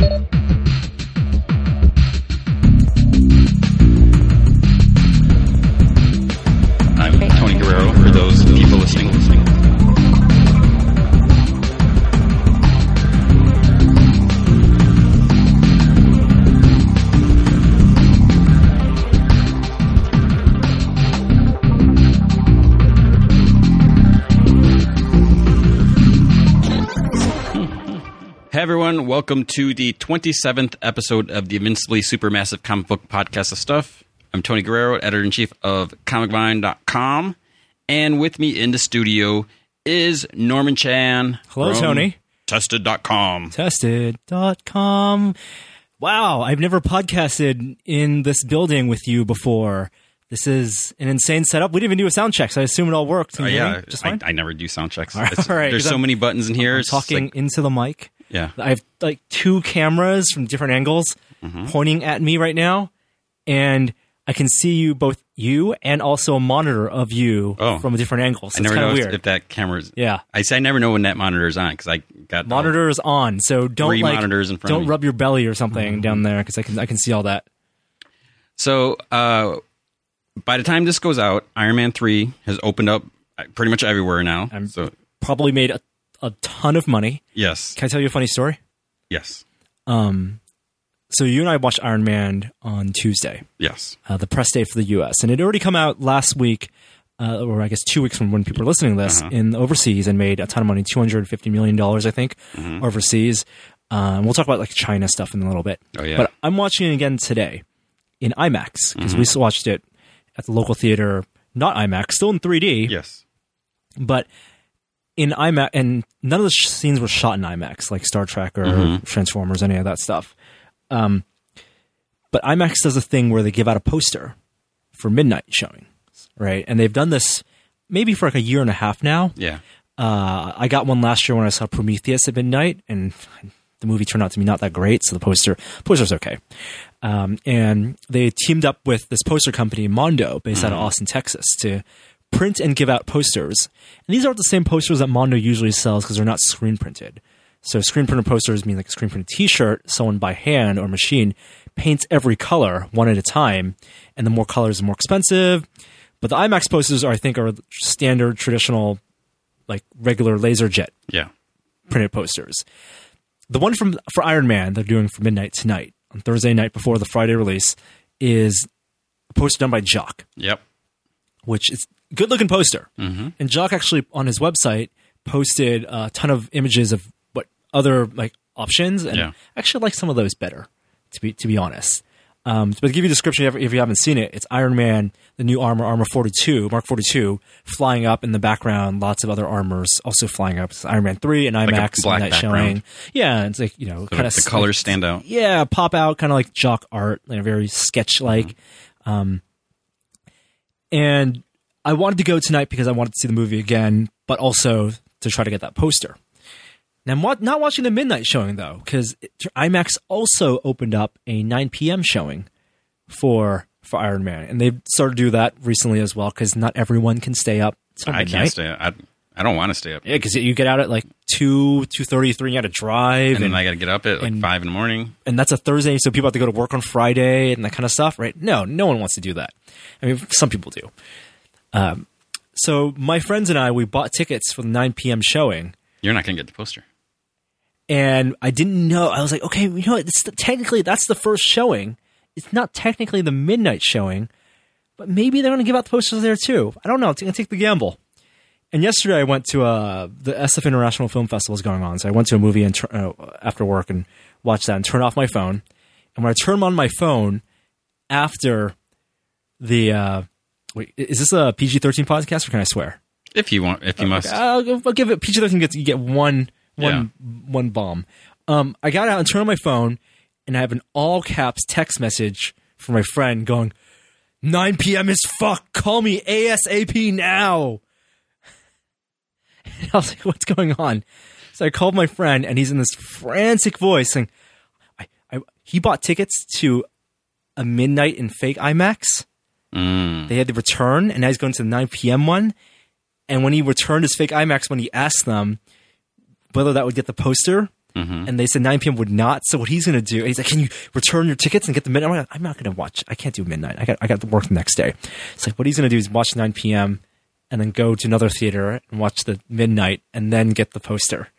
I'm welcome to the 27th episode of the Invincibly Supermassive Comic Book Podcast of Stuff. I'm Tony Guerrero, editor in chief of ComicVine.com, and with me in the studio is Norman Chan. Hello, Tony. Tested.com. Tested.com. Wow, I've never podcasted in this building with you before. This is an insane setup. We didn't even do a sound check, so I assume it all worked. Uh, hear yeah, just I, fine. I never do sound checks. All right, It's- all right, There's so I'm- many buttons in here. I'm It's just talking like- into the mic. Yeah. I have like two cameras from different angles Mm-hmm. pointing at me right now, and I can see you both you and also a monitor of you Oh. from a different angle. So I never it's kind of weird. if that camera's. yeah. I say I never know when that monitor is on because I got Monitor is on, so don't Three like monitors in front don't. Mm-hmm. rub your belly or something down there because I can I can see all that. So uh, by the time this goes out, Iron Man three has opened up uh, pretty much everywhere now. I'm- so Probably made a, a ton of money. yes, Can I tell you a funny story? yes, Um, so you and I watched Iron Man on Tuesday, yes. uh, the press day for the U.S., and it already come out last week, uh, or I guess two weeks from when people are listening to this, Uh-huh. in overseas, and made a ton of money, two hundred and fifty million dollars, I think, Mm-hmm. overseas. Um, we'll talk about like China stuff in a little bit. Oh, yeah. But I'm watching it again today in IMAX because Mm-hmm. we still watched it at the local theater, not IMAX, still in 3D, Yes. but in IMAX, and none of the sh- scenes were shot in IMAX, like Star Trek or Mm-hmm. Transformers, any of that stuff. Um, but IMAX does a thing where they give out a poster for midnight showing, right? And they've done this maybe for like a year and a half now. Yeah. Uh, I got one last year when I saw Prometheus at midnight, and the movie turned out to be not that great. So the poster poster's okay. Um, and they teamed up with this poster company, Mondo, based out of Austin, Texas, to print and give out posters. And these aren't the same posters that Mondo usually sells because they're not screen printed. So screen printed posters mean like a screen printed T-shirt, someone by hand or machine paints every color one at a time, and the more colors, the more expensive. But the IMAX posters, are, I think, are standard, traditional, like regular laser jet Yeah. printed posters. The one from for Iron Man they're doing for midnight tonight on Thursday night before the Friday release is a poster done by Jock, Yep. which is good looking poster. Mm-hmm. And Jock actually on his website posted a ton of images of what other like options, and Yeah. I actually like some of those better. To be to be honest, um, but to give you a description if, you haven't seen it, it's Iron Man, the new armor, Armor Forty Two, Mark Forty Two, flying up in the background. Lots of other armors also flying up. It's Iron Man Three and a IMAX midnight background. showing. Yeah, it's like you know, So kind of the colors stand out. yeah, pop out, kind of like jock art, like very sketch like. Mm-hmm. Um, and I wanted to go tonight because I wanted to see the movie again, but also to try to get that poster. Now, I'm not watching the midnight showing though, because IMAX also opened up a 9 p.m. showing for for Iron Man, and they've started to do that recently as well because not everyone can stay up I can't stay. I, I don't want to stay up. Yeah, because you get out at like two two thirty three. You got to drive, And and, then I got to get up at like and- five in the morning. and that's a Thursday, so people have to go to work on Friday and that kind of stuff, right? No, no one wants to do that. I mean, some people do. Um, so my friends and I, we bought tickets for the 9 p.m. showing, You're not going to get the poster. and I didn't know. I was like, okay, you know what? It's the, technically that's the first showing. It's not technically the midnight showing, but maybe they're going to give out the posters there too. I don't know. I'm going to take the gamble. And yesterday I went to uh, the SF International Film Festival is going on, so I went to a movie and uh, after work and watched that and turned off my phone. And when I turned on my phone after the uh, wait, is this a PG thirteen podcast or can I swear? If you want, if you must. I'll, give- I'll give it PG thirteen. Gets you get one one one bomb. Um, I got out and turned on my phone, and I have an all caps text message from my friend going, "9 p.m. is fuck. Call me ASAP now." And I was like, "What's going on?" So I called my friend, and he's in this frantic voice saying, I, I, "He bought tickets to a midnight in fake IMAX." Mm. They had to return, and now he's going to the 9 p.m. one. And when he returned his fake IMAX, when he asked them whether that would get the poster, and they said 9 p.m. would not. So what he's going to do, he's like, "Can you return your tickets and get the midnight?" I'm, like, I'm not going to watch. I can't do midnight. I got I got to work the next day. It's like what he's going to do is watch 9 p.m. and then go to another theater and watch the midnight and then get the poster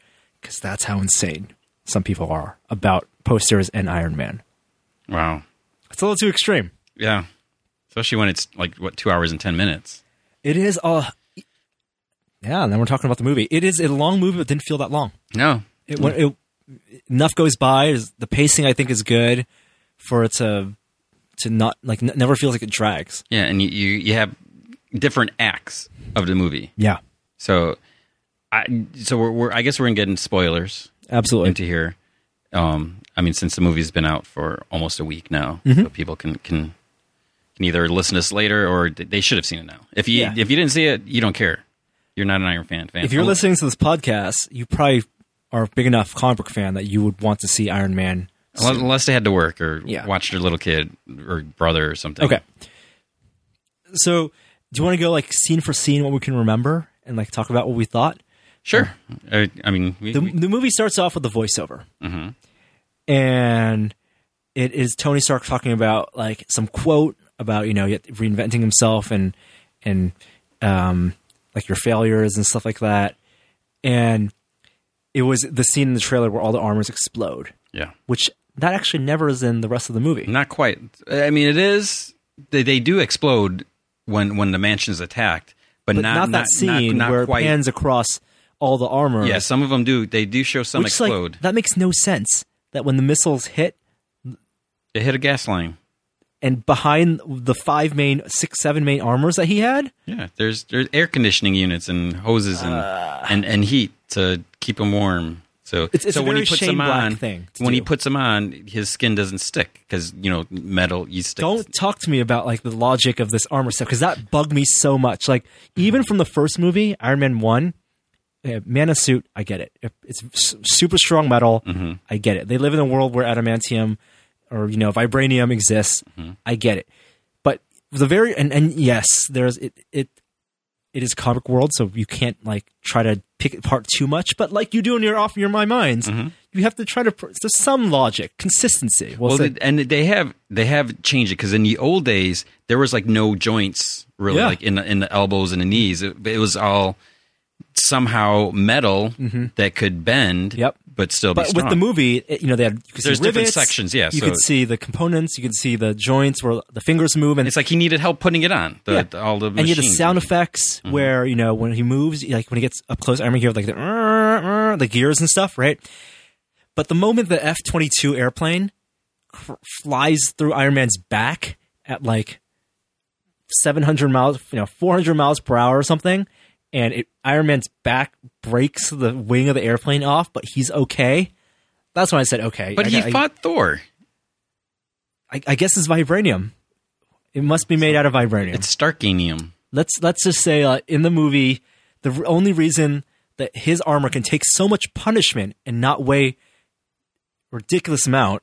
because that's how insane some people are about posters and Iron Man. Wow. It's a little too extreme. Yeah. Especially when it's like what two hours and ten minutes. It is uh yeah, and then we're talking about the movie. It is a long movie, but didn't feel that long. No. It, when it enough goes by. The pacing I think is good for it to to not like n- never feels like it drags. Yeah, and you, you you have different acts of the movie. Yeah, So, I so we're, we're I guess we're gonna get into spoilers absolutely. into here. Um, I mean, since the movie's been out for almost a week now, Mm-hmm. so people can can can either listen to us later or they should have seen it now. If you Yeah. if you didn't see it, you don't care. You're not an Iron fan. fan. if you're Oh, listening to this podcast, you probably are a big enough comic book fan that you would want to see Iron Man. unless, unless they had to work or Yeah. watch their little kid or brother or something. Okay. So, do you want to go like scene for scene what we can remember and like talk about what we thought? sure. I, I mean, we, the, we- the movie starts off with the voiceover Mhm. and it is tony stark talking about like some quote about you know reinventing himself and and um like your failures and stuff like that and it was the scene in the trailer where all the armors explode yeah. which that actually never is in the rest of the movie Not quite. I mean, it is. They, they do explode when when the mansion is attacked, but, but not, not, that scene not, not where quite. it pans across all the armor yeah, some of them do. They do show some which is like explode. that makes no sense that when the missiles hit they hit a gas line. And behind the five main six seven main armors that he had Yeah, there's there's air conditioning units and hoses and uh. and, and heat to keep them warm. So It's- it's so a when he puts Shane them Black on, when he puts them on, his skin doesn't stick because you know metal. You stick. don't talk to me about like the logic of this armor stuff because that bugged me so much. Like hmm. even from the first movie, Iron Man one, uh, man in suit, I get it. It's super strong metal. Mm-hmm. I get it. They live in a world where adamantium or you know vibranium exists. I get it. But the very and, and yes, there's it it it is comic world, so you can't like try to pick it apart too much. But like you do in your off your my minds, you have to try to. There's some logic, consistency. We'll they- and they have they have changed it because in the old days there was like no joints really Yeah. like in the, in the elbows and the knees. It, it was all somehow metal that could bend. Mm-hmm. Yep. But still But with the movie, you know, they had you could There's see different rivets, sections, yeah, You so- could see the components, you could see the joints where the fingers move, and it's like he needed help putting it on. The, Yeah. the- all the and you had the sound effects mm-hmm. where you know when he moves, like when he gets up close, I remember you have like the the gears and stuff, right? But the moment the F twenty two airplane cr- flies through Iron Man's back at like seven hundred miles, you know, four hundred miles per hour or something, and it, Iron Man's back breaks the wing of the airplane off, but he's okay. That's when I said okay. But I, he I- fought Thor. I, I guess it's vibranium. It must be made out of vibranium. It's Starkanium. let's let's just say uh, in the movie, the only reason that his armor can take so much punishment and not weigh ridiculous amount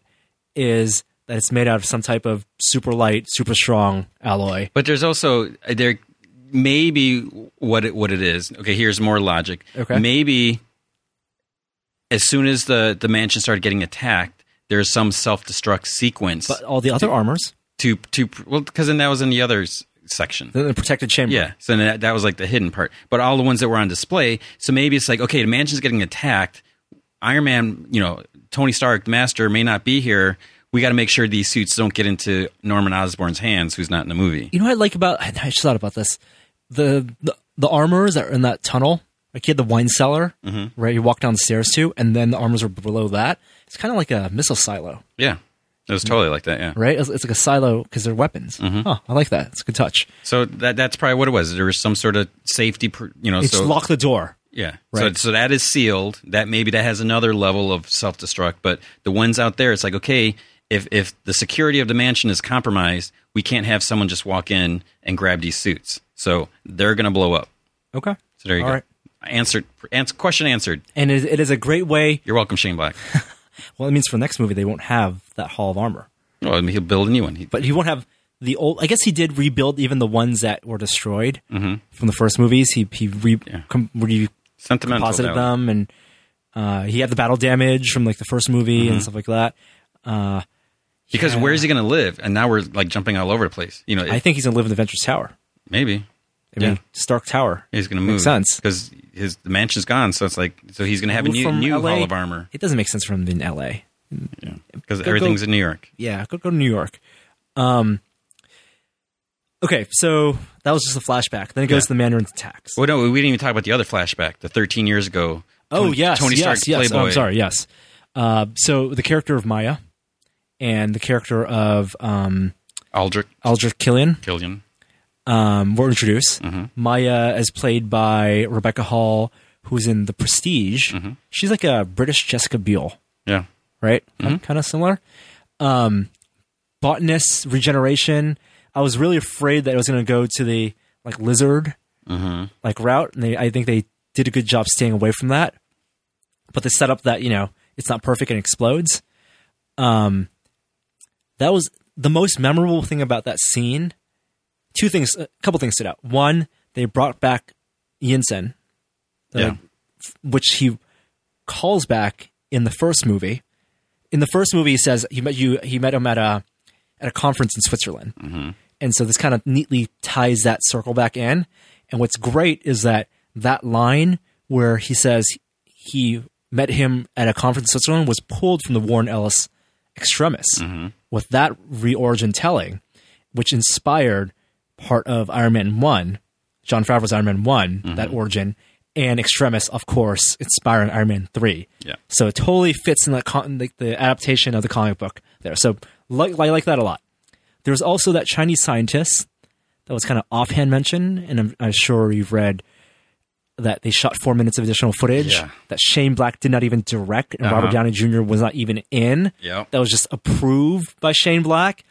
is that it's made out of some type of super light, super strong alloy. But there's also there maybe what it what it is. Okay, here's more logic. Okay. Maybe as soon as the the mansion started getting attacked, there's some self destruct sequence But all the other armors, to to well because then that was in the other s- section. the, the protected chamber. Yeah, so that, that was like the hidden part. But all the ones that were on display, so maybe it's like, okay, the mansion's getting attacked. Iron Man, you know, Tony Stark, the Master, may not be here. We got to make sure these suits don't get into Norman Osborn's hands, who's not in the movie. You know what I like about? I just thought about this. The the, the armors that are in that tunnel. Like you had the wine cellar, Mm-hmm. right? You walk down the stairs to, and then the armors are below that. It's kind of like a missile silo. Yeah, it was totally like that. Yeah. right? It's, it's like a silo because they're weapons. Mm-hmm. Huh, I like that. It's a good touch. So that that's probably what it was. There was some sort of safety, pr- you know. It's so lock the door. yeah, Right. so so that is sealed. That maybe that has another level of self destruct. But the ones out there, it's like okay, if if the security of the mansion is compromised, we can't have someone just walk in and grab these suits. So they're going to blow up. Okay. So there you All go. right. Answered. Answer, question answered. And it, it is a great way. You're welcome, Shane Black. Well, it means for the next movie they won't have that hall of armor, well, I mean, he'll build a new one. He, but he won't have the old. I guess he did rebuild even the ones that were destroyed Mm-hmm. from the first movies. He he re, Yeah. com, re sentimental. composited them and Uh, he had the battle damage from like the first movie Mm-hmm. and stuff like that. Uh, Because Yeah. where is he going to live? And now we're like jumping all over the place. You know, I think he's gonna live in the Ventress Tower. Maybe I mean, Yeah. Stark Tower. he's going to move. Makes sense. because his the mansion's gone. So it's like so he's going to have a new from new LA? hall of armor. It doesn't make sense for him in L.A. Yeah, because everything's go- in New York. Yeah, go go to New York. Um. Okay, so that was just a flashback. Then it goes Yeah. to the Mandarin's attacks. Well, no, we didn't even talk about the other flashback, the 13 years ago. Oh Tony, yes, Tony yes, Stark's yes. Oh, Playboy. I'm sorry. Yes. Uh, so the character of Maya and the character of um, Aldrich Aldrich Killian Killian. Um, were introduced. Mm-hmm. Maya is played by Rebecca Hall, who's in The Prestige. Mm-hmm. She's like a British Jessica Biel, Yeah, right? Mm-hmm. Kind of similar. Um, botanist regeneration. I was really afraid that it was going to go to the like lizard Mm-hmm. like route, and they, I think they did a good job staying away from that. But they set up that you know it's not perfect and explodes. Um, that was the most memorable thing about that scene. Two things, a couple things stood out. One, they brought back Yinsen, the- uh, Yeah. which he calls back in the first movie. In the first movie, he says he met you. He met him at a at a conference in Switzerland, mm-hmm. and so this kind of neatly ties that circle back in. And what's great is that that line where he says he met him at a conference in Switzerland was pulled from the Warren Ellis Extremis mm-hmm. with that reorigin telling, which inspired part of Iron Man 1, Jon Favreau's Iron Man one that origin, and Extremis, of course, inspiring Iron Man 3. Yeah. So it totally fits in the, con- the, the adaptation of the comic book there. So like, I like that a lot. There's also that Chinese scientist that was kind of offhand mentioned, and I'm, I'm sure you've read that they shot four minutes of additional footage Yeah. that Shane Black did not even direct, and Uh-huh. Robert Downey Jr. was not even in. Yep. That was just approved by Shane Black,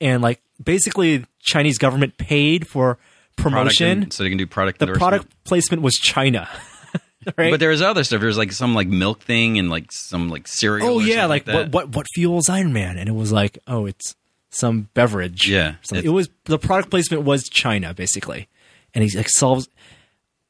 and like basically Chinese government paid for promotion. en- so they can do product. the product placement was China. right? But there was other stuff. There was like some like milk thing and like some like cereal. oh yeah, like that. what what what fuels Iron Man? And it was like, oh, it's some beverage. Yeah, it- was the product placement was China basically, and he like solves.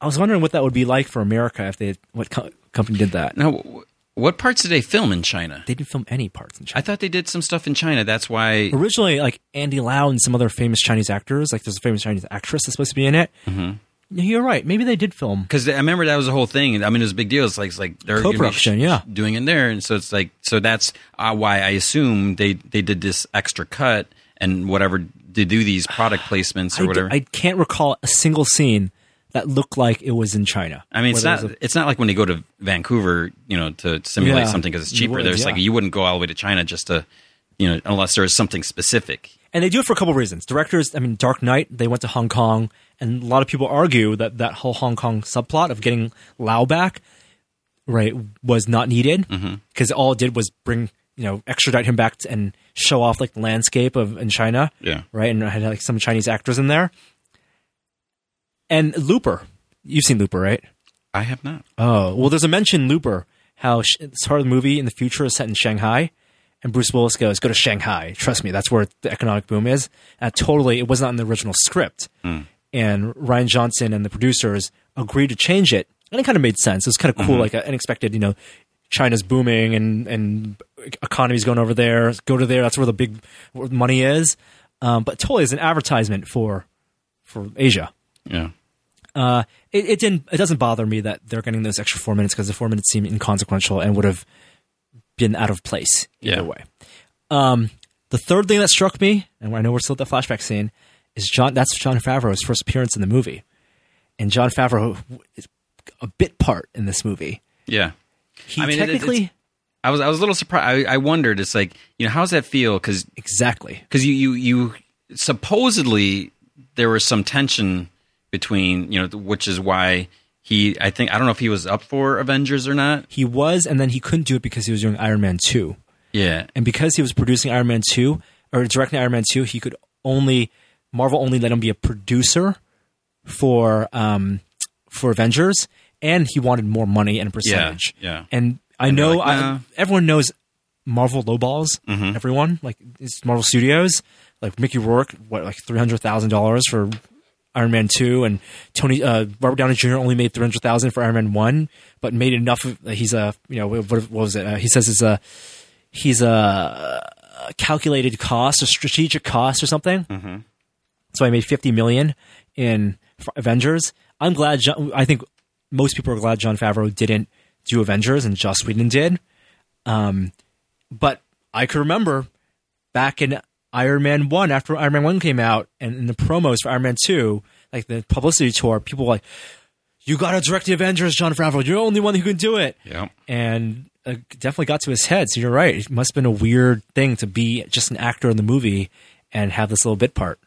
I was wondering what that would be like for America if they what co- company did that. Now, wh- what parts did they film in China? They didn't film any parts in China. I thought they did some stuff in China. That's why. Originally, like Andy Lau and some other famous Chinese actors, like there's a famous Chinese actress that's supposed to be in it. Mm-hmm. You're right. Maybe they did film. Because I remember that was a whole thing. I mean, it was a big deal. It's like, it's like they're Co-production, yeah. doing it there, and so it's like, so that's uh, why I assume they they did this extra cut and whatever to do these product placements or I, d- whatever. I can't recall a single scene that looked like it was in China. I mean, it's not. it a- it's not like when you go to Vancouver, you know, to simulate Yeah, something because it's cheaper. would, There's like you wouldn't go all the way to China just to, you know, unless there is something specific. and they do it for a couple of reasons. Directors, I mean, Dark Knight, they went to Hong Kong, and a lot of people argue that that whole Hong Kong subplot of getting Lau back, right, was not needed mm-hmm. because all it did was bring, you know, extradite him back to, and show off like the landscape of in China, Yeah. right, and had like some Chinese actors in there. And Looper, you've seen Looper, right? I have not. Oh, well, there's a mention in Looper how sh- this part of the movie in the future is set in Shanghai, and Bruce Willis goes, "Go to Shanghai. Trust me, that's where the economic boom is." And totally, it was not in the original script, and Rian Johnson and the producers agreed to change it, and it kind of made sense. It was kind of cool, like an unexpected, you know, China's booming and and economy's going over there. Go to there. That's where the big where the money is. Um, but totally, is an advertisement for for Asia. Yeah. Uh, it, it didn't. It doesn't bother me that they're getting those extra four minutes because the four minutes seem inconsequential and would have been out of place either Yeah. way. Um, the third thing that struck me, and I know we're still at the flashback scene, is John. That's Jon Favreau's first appearance in the movie, and Jon Favreau is a bit part in this movie. Yeah. He I mean, it- technically it's- I was I was a little surprised. I, I wondered. It's like you know, how does that feel? Because exactly. because you you you supposedly there was some tension between you know, which is why he. I think I don't know if he was up for Avengers or not. He was, and then he couldn't do it because he was doing Iron Man two. Yeah. and because he was producing Iron Man 2 or directing Iron Man 2, he could only Marvel only let him be a producer for um for Avengers and he wanted more money and a percentage. yeah. And I they're know like, I, everyone knows Marvel lowballs Mm-hmm. everyone like it's Marvel Studios like Mickey Rourke what like $300,000 for Iron Man two, and Tony uh, Robert Downey Jr. only made three hundred thousand for Iron Man one, but made enough. Of, he's a you know what, what was it? Uh, he says it's a he's a calculated cost, a strategic cost, or something. Mm-hmm. So I made fifty million in Avengers. I'm glad. John, I think most people are glad Jon Favreau didn't do Avengers and Joss Whedon did. Um, but I could remember back in Iron Man 1, after Iron Man 1 came out, and in the promos for Iron Man 2, like the publicity tour, people were like, You got to direct the Avengers, Jon Favreau. You're the only one who can do it. Yeah. And uh, definitely got to his head. So you're right. It must have been a weird thing to be just an actor in the movie and have this little bit part.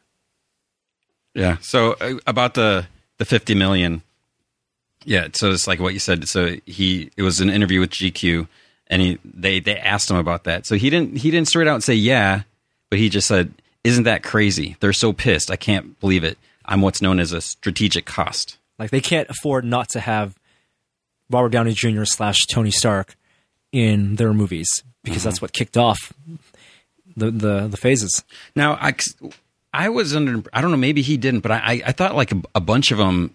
Yeah. So uh, about the the 50 million. Yeah. So it's like what you said. So he it was an interview with GQ, and he they they asked him about that. So he didn't he didn't straight out and say yeah, but he just said, "Isn't that crazy? They're so pissed. I can't believe it. I'm what's known as a strategic cost." Like they can't afford not to have Robert Downey Jr. slash Tony Stark in their movies because mm-hmm. that's what kicked off the, the the phases. Now I I was under I don't know maybe he didn't, but I I thought like a, a bunch of them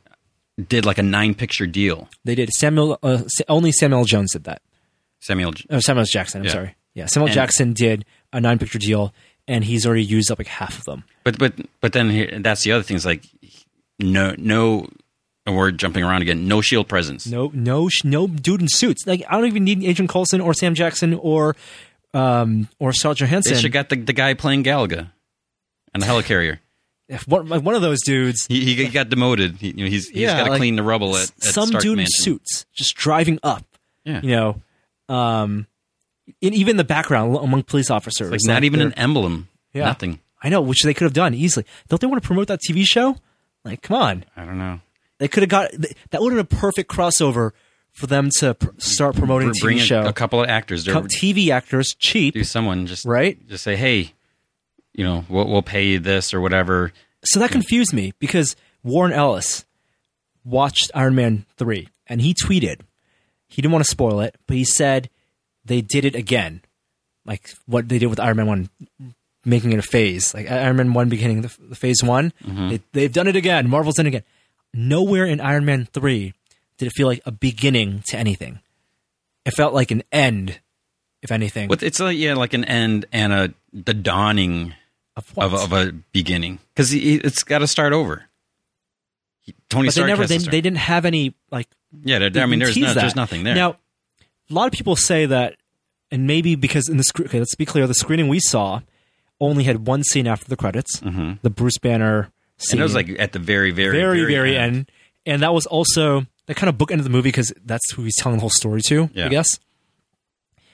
did like a nine picture deal. They did. Samuel uh, only Samuel Jones did that. Samuel oh, Samuel Jackson. I'm yeah. sorry. Yeah, Samuel and, Jackson did a nine picture deal, and he's already used up like half of them. But but but then here, that's the other thing is like no no and we're jumping around again. No shield presence. No, no, no dude in suits. Like I don't even need Agent Coulson or Sam Jackson or um or Scarlett Johansson. They should got the, the guy playing Galaga on the helicarrier. If one, like one of those dudes, he, he got demoted. He, you know, he's he's yeah, got to like clean the rubble at, at some Stark dude Mansion. in suits just driving up. Yeah, you know, um, in even the background among police officers, like, like not even an emblem. Yeah, nothing. I know, which they could have done easily. Don't they want to promote that TV show? Like, come on. I don't know. They could have got that would have been a perfect crossover for them to pr- start promoting Bring TV show. A couple of actors, Co- TV actors, cheap. Do someone just right? Just say, hey, you know, we'll, we'll pay you this or whatever. So that confused me because Warren Ellis watched Iron Man three and he tweeted, he didn't want to spoil it, but he said they did it again, like what they did with Iron Man one, making it a phase, like Iron Man one beginning the, the phase one. Mm-hmm. They, they've done it again. Marvel's done it again nowhere in Iron Man 3 did it feel like a beginning to anything. It felt like an end, if anything. But it's like yeah, like an end and a the dawning of, of, of, a beginning because it's got to start over. Tony but Stark they never they, they, didn't have any like yeah. I mean, there's no, there's nothing there now. A lot of people say that, and maybe because in the okay, let's be clear, the screening we saw only had one scene after the credits, mm-hmm. the Bruce Banner scene. And it was like at the very, very, very, very, very end. end. And that was also that kind of bookended the movie because that's who he's telling the whole story to, yeah. I guess.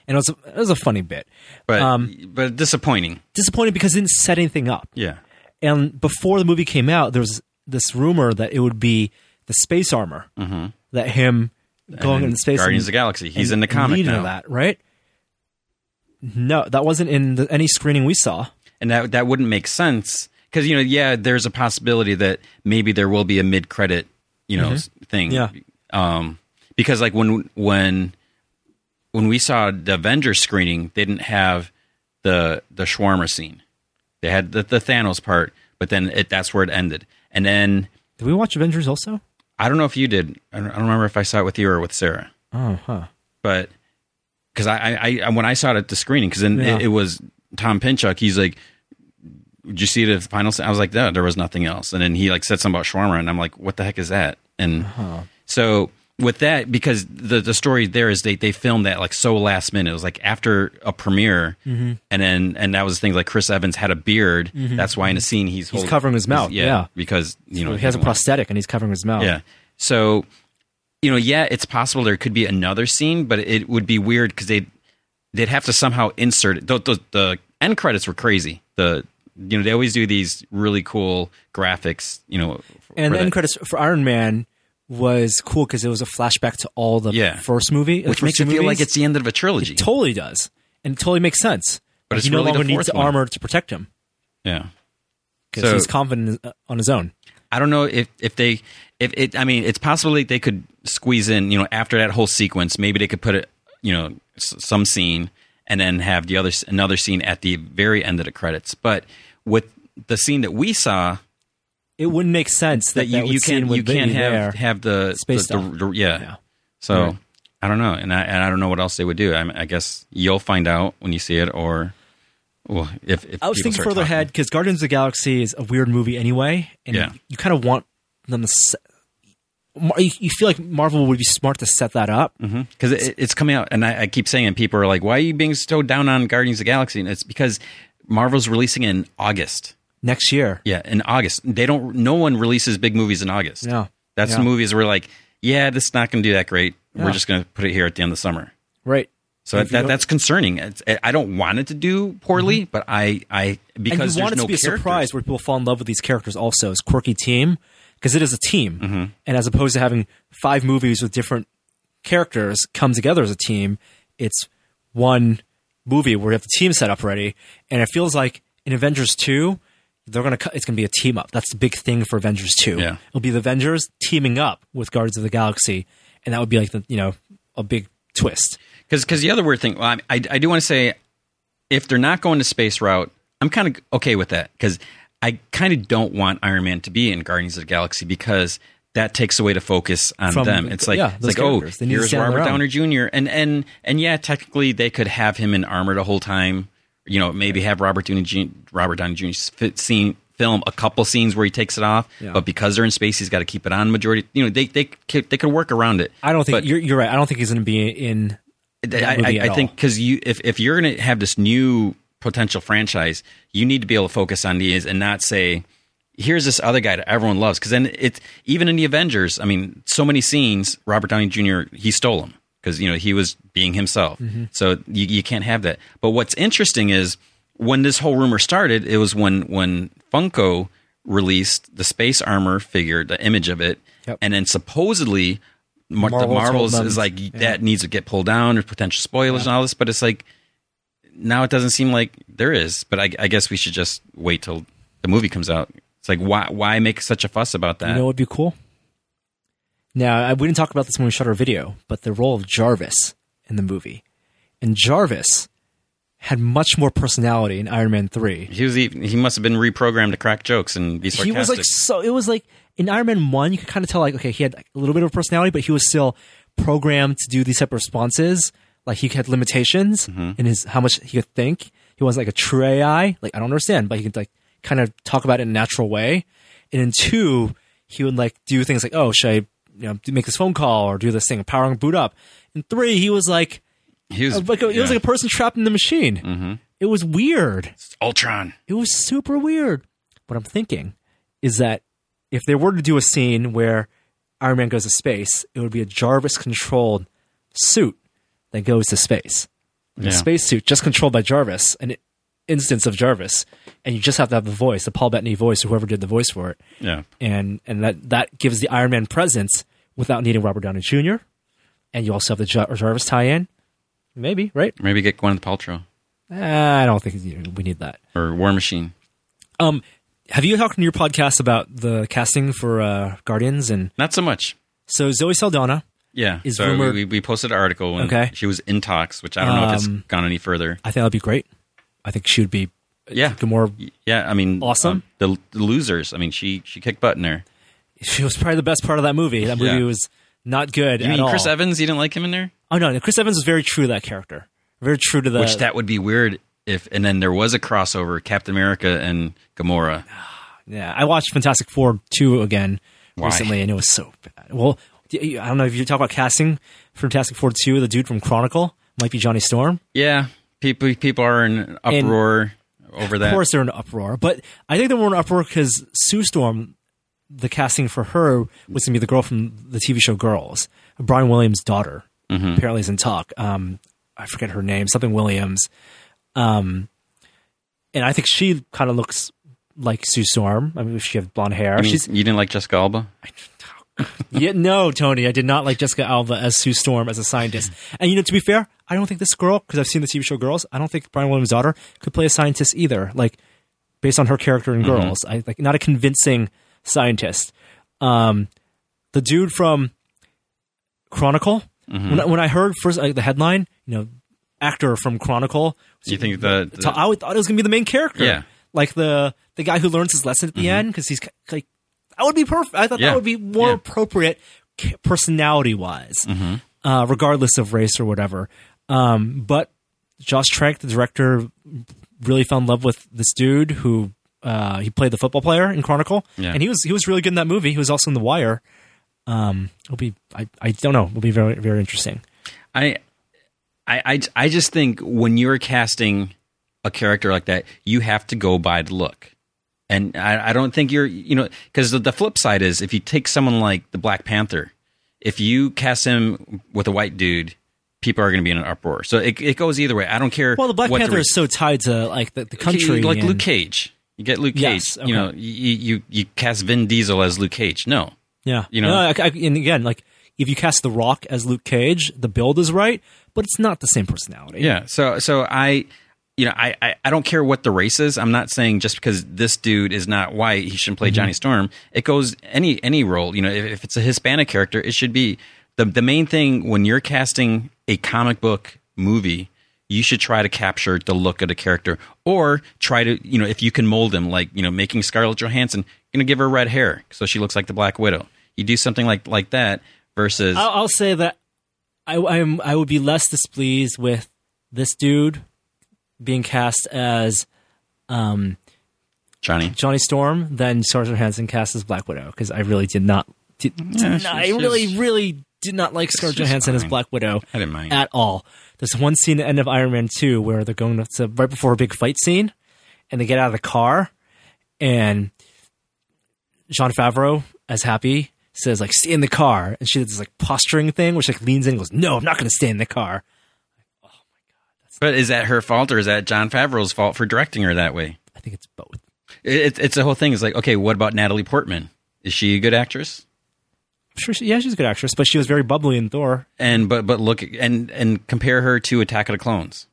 And it was a, it was a funny bit, but um, but disappointing. Disappointing because it didn't set anything up. Yeah. And before the movie came out, there was this rumor that it would be the space armor mm-hmm. that him going into space. Guardians and, of the Galaxy. He's in the comic now. That right? No, that wasn't in the, any screening we saw. And that that wouldn't make sense because you know, yeah, there's a possibility that maybe there will be a mid credit, you know, mm-hmm. thing. Yeah. Um, because like when when when we saw the Avengers screening, they didn't have the the shawarma scene. They had the, the Thanos part, but then it, that's where it ended. And then did we watch Avengers also? I don't know if you did. I don't, I don't remember if I saw it with you or with Sarah. Oh, huh. But because I, I, I, when I saw it at the screening, because then yeah. it, it was Tom Pinchuk. He's like, did you see it at the final? Scene? I was like, no, there was nothing else. And then he like said something about shawarma, and I'm like, what the heck is that? And uh-huh. so with that, because the the story there is they they filmed that like so last minute. It was like after a premiere, mm-hmm. and then and that was things. Like Chris Evans had a beard. Mm-hmm. That's why in a scene he's he's covering his mouth. Yeah, yeah, because you know so he has a prosthetic and he's covering his mouth. Yeah, so you know, yeah, it's possible there could be another scene, but it would be weird because they they'd have to somehow insert it. The, the, the end credits were crazy. The you know they always do these really cool graphics you know and the end credits for iron man was cool because it was a flashback to all the yeah. first movie which makes it feel like it's the end of a trilogy. It totally does. And it totally makes sense. But like he no really longer needs one. armor to protect him. Yeah. Because so, he's confident uh, on his own. I don't know if if they if it i mean it's possible they could squeeze in you know after that whole sequence maybe they could put it you know some scene and then have the other another scene at the very end of the credits. But with the scene that we saw, it wouldn't make sense that, that you, that you can't you can't have have the Space the, the- the- yeah. Yeah. So Right. I don't know, and I and I don't know what else they would do. I, I guess you'll find out when you see it, or well, if, if I was thinking further talking. ahead because Guardians of the Galaxy is a weird movie anyway, and Yeah. you kind of want them to. You you feel like Marvel would be smart to set that up. Mm-hmm. because it, it's coming out, and I, I keep saying, it, people are like, "Why are you being so down on Guardians of the Galaxy?" And it's because Marvel's releasing in August. Next year. Yeah, in August. They don't. No one releases big movies in August. No. that's Yeah. the movies where like, yeah, this is not going to do that great. Yeah. We're just going to put it here at the end of the summer. Right. So you that, that's concerning. It's, I don't want it to do poorly, but I, I because and you want it no to be a surprise where people fall in love with these characters also as quirky team because it is a team Mm-hmm. and as opposed to having five movies with different characters come together as a team it's one movie where you have the team set up ready and it feels like in avengers 2 they're gonna it's gonna be a team up that's the big thing for avengers 2 Yeah. it'll be the avengers teaming up with guardians of the galaxy and that would be like the you know a big twist Because because the other weird thing, well, I, I, I do want to say, if they're not going to space route, I'm kind of okay with that because I kind of don't want Iron Man to be in Guardians of the Galaxy because that takes away the focus on From- them. It's like yeah, it's like oh, characters. They here's Robert. Downey Jr. and and and yeah, technically they could have him in armor the whole time. You know, maybe have Robert Downey Jr. Robert Downey Jr. fit scene film a couple scenes where he takes it off, Yeah. but because they're in space, he's got to keep it on. Majority, you know, they they they could work around it. i don't think But- you're, you're right i don't think he's gonna be in I, I, I think because you, if if you're going to have this new potential franchise, you need to be able to focus on these and not say, "Here's this other guy that everyone loves." Because then it's even in the Avengers. I mean, so many scenes, Robert Downey Jr. he stole them because you know he was being himself. Mm-hmm. So you, you can't have that. But what's interesting is when this whole rumor started, it was when when Funko released the space armor figure, the image of it, Yep. and then supposedly. Mar- the Marvels is like that needs to get pulled down or potential spoilers and all this, but it's like now it doesn't seem like there is. But I, I guess we should just wait till the movie comes out. It's like why why make such a fuss about that? You know would be cool? Now, I, we didn't talk about this when we shot our video, but the role of Jarvis in the movie. And Jarvis had much more personality in Iron Man 3. he was even, he must have been reprogrammed to crack jokes and be sarcastic. He was like, so, it was like, in Iron Man 1, you could kind of tell, like, okay, he had a little bit of personality, but he was still programmed to do these type of responses. Like, he had limitations mm-hmm. in his, how much he could think. He wasn't like a true AI. Like, I don't understand, but he could, like, kind of talk about it in a natural way. And in 2, he would, like, do things like, oh, should I, you know, make this phone call or do this thing, power and boot up. In 3, he was like, he was like a, it was like a person trapped in the machine. Mm-hmm. It was weird. Ultron. It was super weird. What I'm thinking is that if they were to do a scene where Iron Man goes to space, it would be a Jarvis controlled suit that goes to space. Yeah. A space suit just controlled by Jarvis, an instance of Jarvis, and you just have to have the voice, the Paul Bettany voice, whoever did the voice for it, Yeah. and and that that gives the Iron Man presence without needing Robert Downey Jr. And you also have the Jar- Jarvis tie-in, maybe right? Maybe get Gwyneth Paltrow Uh, I don't think we need that. or War Machine. Um, have you talked in your podcast about the casting for uh, Guardians? And Not so much. so Zoe Saldana, Yeah. Is so rumored- we, we posted an article when Okay. she was in talks, which I don't know if it's gone any further. I think that'd be great. I think she would be Yeah. more. Yeah. I mean, Awesome. um, the, the losers. I mean, she she kicked butt in there. She was probably the best part of that movie. That movie Yeah. was not good You at mean all. Chris Evans? You didn't like him in there? oh no, no, Chris Evans was very true to that character. Very true to the. Which that would be weird if, and then there was a crossover, Captain America and Gamora. yeah, I watched Fantastic Four two again Why? recently, and it was so bad. Well, I don't know if you talk about casting for Fantastic Four two. The dude from Chronicle might be Johnny Storm. Yeah, people people are in uproar over that. Of course, they're in uproar, but I think they were in uproar because Sue Storm, the casting for her was going to be the girl from the TV show Girls, Brian Williams' daughter. Mm-hmm. Apparently, is in talk. Um, I forget her name, something Williams. Um, and I think she kind of looks like Sue Storm. I mean, if she has blonde hair, I mean, she's you didn't like Jessica Alba? Yeah, no, Tony, I did not like Jessica Alba as Sue Storm as a scientist. And you know, to be fair, I don't think this girl, because I've seen the TV show Girls, I don't think Brian Williams' daughter could play a scientist either. Like based on her character in mm-hmm. Girls, I like not a convincing scientist. Um, the dude from Chronicle. Mm-hmm. When, I, when I heard first like, the headline, you know, actor from Chronicle. You think the, the I thought it was gonna be the main character. Yeah. like the the guy who learns his lesson at the mm-hmm. end because he's like that would be perfect. I thought Yeah. that would be more Yeah. appropriate personality wise, uh, regardless of race or whatever. Um, but Josh Trank, the director, really fell in love with this dude who uh, he played the football player in Chronicle, Yeah. and he was he was really good in that movie. He was also in The Wire. Um, it'll be I, I don't know. It'll be very very interesting. I, I, I, I just think when you're casting a character like that, you have to go by the look. And I, I don't think you're, you know, because the, the flip side is if you take someone like the Black Panther, if you cast him with a white dude, people are going to be in an uproar. So it, it goes either way. I don't care. Well, the Black Panther race- is so tied to like the, the country, like and- Luke Cage. You get Luke Yes, Cage. You know, you, you you cast Vin Diesel as Luke Cage. No, Yeah, You know? No, I, I, and again, like if you cast The Rock as Luke Cage, the build is right, but it's not the same personality. Yeah. So so I you know, I, I, I don't care what the race is. I'm not saying just because this dude is not white, he shouldn't play mm-hmm. Johnny Storm. It goes any any role. You know, if, if it's a Hispanic character, it should be the the main thing when you're casting a comic book movie. You should try to capture the look of the character, or try to you know if you can mold him, like you know making Scarlett Johansson, you're gonna give her red hair so she looks like the Black Widow. You do something like like that versus I'll, I'll say that I, I'm I would be less displeased with this dude being cast as um, Johnny. Johnny Storm than Scarlett Johansson cast as Black Widow because I really did not. Did, did not- I really, just- really did not like Scarlett Johansson as. Black Widow I didn't mind. at all. There's one scene at the end of Iron Man 2 where they're going to right before a big fight scene and they get out of the car and Jon Favreau as Happy says like stay in the car and she does this like posturing thing which like leans in and goes no I'm not going to stay in the car. But is that her fault or is that Jon Favreau's fault for directing her that way? I think it's both. It, it, it's the whole thing. It's like, okay, what about Natalie Portman? Is she a good actress? I'm sure she, yeah she's a good actress but she was very bubbly in Thor. And but but look and and compare her to Attack of the Clones.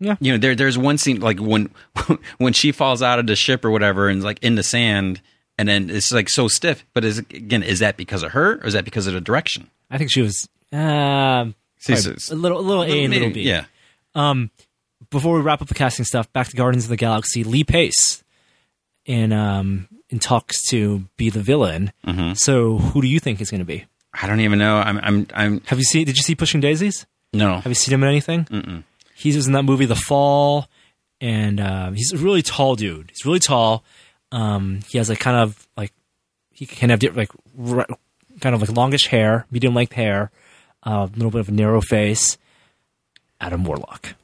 Yeah. You know, there there's one scene like when when she falls out of the ship or whatever and like in the sand and then it's like so stiff. But is again, is that because of her or is that because of the direction? I think she was uh, See, probably so- a little a little A and a little B. Yeah. before we wrap up the casting stuff, back to Guardians of the Galaxy, Lee Pace in um in talks to be the villain. Mm-hmm. So who do you think is going to be? I don't even know. I'm I'm I'm Have you seen? Did you see Pushing Daisies? no. Have you seen him in anything? Mm-mm. He was in that movie The Fall, and uh, he's a really tall dude. He's really tall. Um, he has like kind of like he can have like kind of like longish hair, medium length hair, a little bit of a narrow face. Adam Warlock.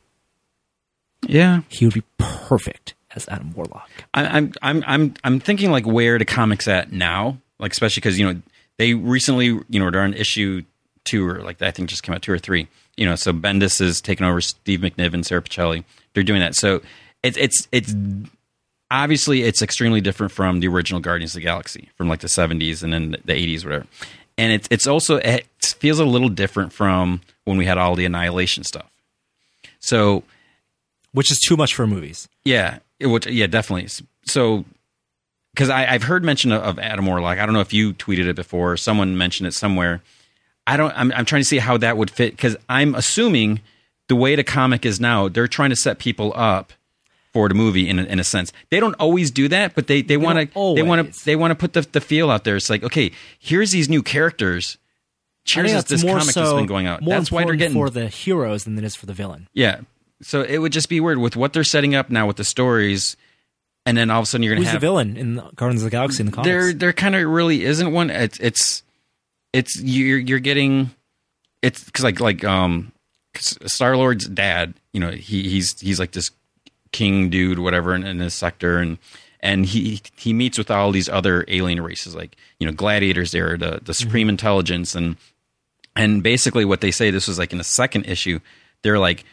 Yeah. He would be perfect as Adam Warlock. I, I'm I'm I'm I'm thinking like where the comics at now, like especially because you know they recently you know they're on issue two or like I think just came out two or three. You know, so Bendis is taking over Steve McNiven, Sara Pichelli. They're doing that. So it's it's it's obviously it's extremely different from the original Guardians of the Galaxy from like the 70s and then the 80s, whatever. And it's it's also it feels a little different from when we had all the Annihilation stuff. So which is too much for movies. yeah, it would. Yeah, definitely. So, because I've heard mention of, of Adam Warlock. I don't know if you tweeted it before. Someone mentioned it somewhere. I don't. I'm, I'm trying to see how that would fit because I'm assuming the way the comic is now, they're trying to set people up for the movie in a, in a sense. They don't always do that, but they they want to they want to they want to put the the feel out there. It's like okay, here's these new characters. Cheers is this more comic so that's been going out. More That's why they're getting for the heroes than it is for the villain. yeah. So it would just be weird with what they're setting up now with the stories, and then all of a sudden you're gonna Who's have the villain in the Guardians of the Galaxy in the comics? there there kind of really isn't one. It's it's it's you're you're getting it's because like like um Star Lord's dad, you know he he's he's like this king dude whatever in, in this sector. And and he he meets with all these other alien races like you know gladiators there the the mm-hmm. supreme intelligence. And and basically what they say this was like in the second issue they're like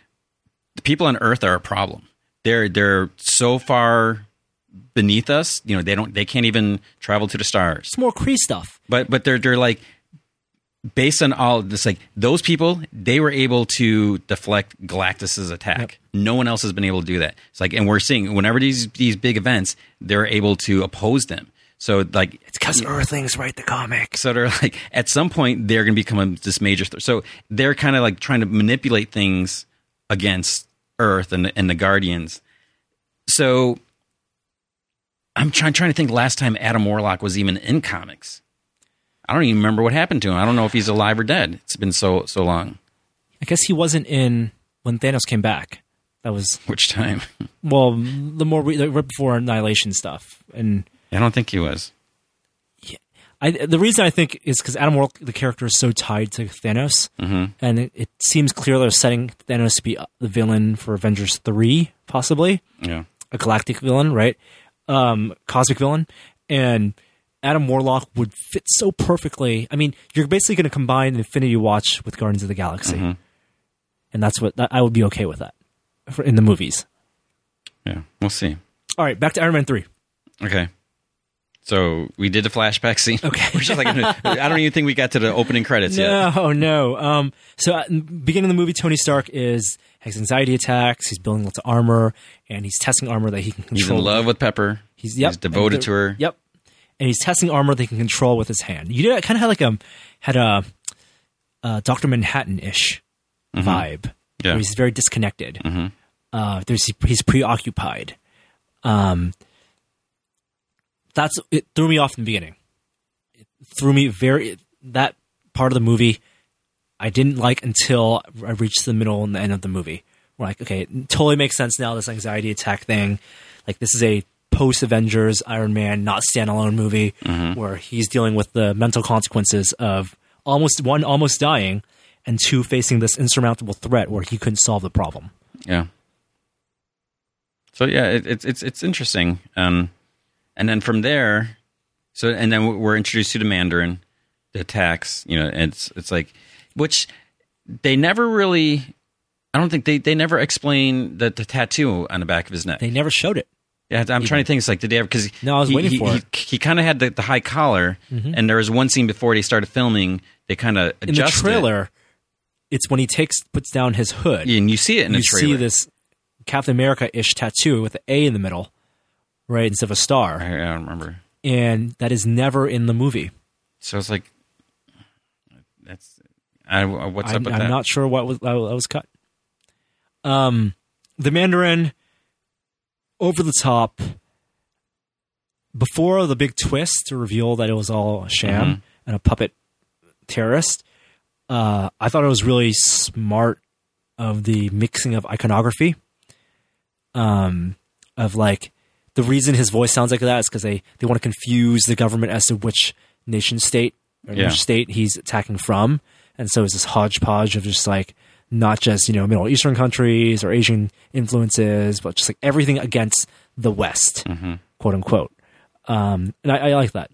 the people on earth are a problem. They're they're so far beneath us you know they don't they can't even travel to the stars. It's more Kree stuff. but but they're they're like based on all this like those people they were able to deflect galactus's attack. No one else has been able to do that. It's like and we're seeing whenever these these big events they're able to oppose them. So like It's because Earthlings write the comics. so they're like at some point they're going to become a, this major th- so they're kind of like trying to manipulate things against earth and and the guardians. So I'm trying trying to think. Last time Adam Warlock was even in comics, I don't even remember what happened to him. I don't know if he's alive or dead. It's been so so long. I guess he wasn't in when Thanos came back. That was Which time? well, the more re- the, right before Annihilation stuff, and I don't think he was. I, the reason I think is because Adam Warlock, the character, is so tied to Thanos, Mm-hmm. and it, it seems clear they're setting Thanos to be the villain for Avengers three, possibly Yeah. a galactic villain, right? Um, cosmic villain, and Adam Warlock would fit so perfectly. I mean, you're basically going to combine Infinity Watch with Guardians of the Galaxy, and that's what that, I would be okay with that for, in the movies. Yeah. We'll see. All right, back to Iron Man three. Okay. So we did the flashback scene. Okay. We're just like, I don't even think we got to the opening credits yet. No, no. Um, so at the beginning of the movie, Tony Stark is has anxiety attacks. He's building lots of armor, and he's testing armor that he can control. He's in love with Pepper. He's, yep, He's devoted to her. Yep, and he's testing armor that he can control with his hand. You did kind of had like a had a, a Doctor Manhattan ish vibe. Mm-hmm. Yeah. where he's very disconnected. Mhm. Uh, there's he's preoccupied. Um, that's it threw me off in the beginning. It threw me very that part of the movie I didn't like until I reached the middle and the end of the movie. We're like, okay, totally makes sense now. This anxiety attack thing, like this is a post Avengers Iron Man, not standalone movie where he's dealing with the mental consequences of almost one almost dying and two facing this insurmountable threat where he couldn't solve the problem. Yeah. So yeah, it, it's it's it's interesting. Um, and then from there, so and then we're introduced to the Mandarin, the attacks. You know, and it's it's like, which they never really. I don't think they they never explain the, the tattoo on the back of his neck. They never showed it. Yeah, I'm trying to think. It's like did they ever? Because No, I was he, waiting he, for he, it. He, kind of had the, the high collar, and there was one scene before they started filming. They kind of In the trailer, it's when he takes puts down his hood. and you see it in you the trailer. see this Captain America ish tattoo with the A in the middle, right, instead of a star. I, I don't remember. And that is never in the movie. So it's like, that's I, what's I'm, up with I'm that? not sure what was that was cut. Um, the Mandarin over the top before the big twist to reveal that it was all a sham Mm-hmm. and a puppet terrorist. Uh, I thought it was really smart of the mixing of iconography. Um, of like the reason his voice sounds like that is because they they want to confuse the government as to which nation state or Yeah. which state he's attacking from, and so it's this hodgepodge of just like not just you know Middle Eastern countries or Asian influences, but just like everything against the West, quote unquote. Um, and I, I like that.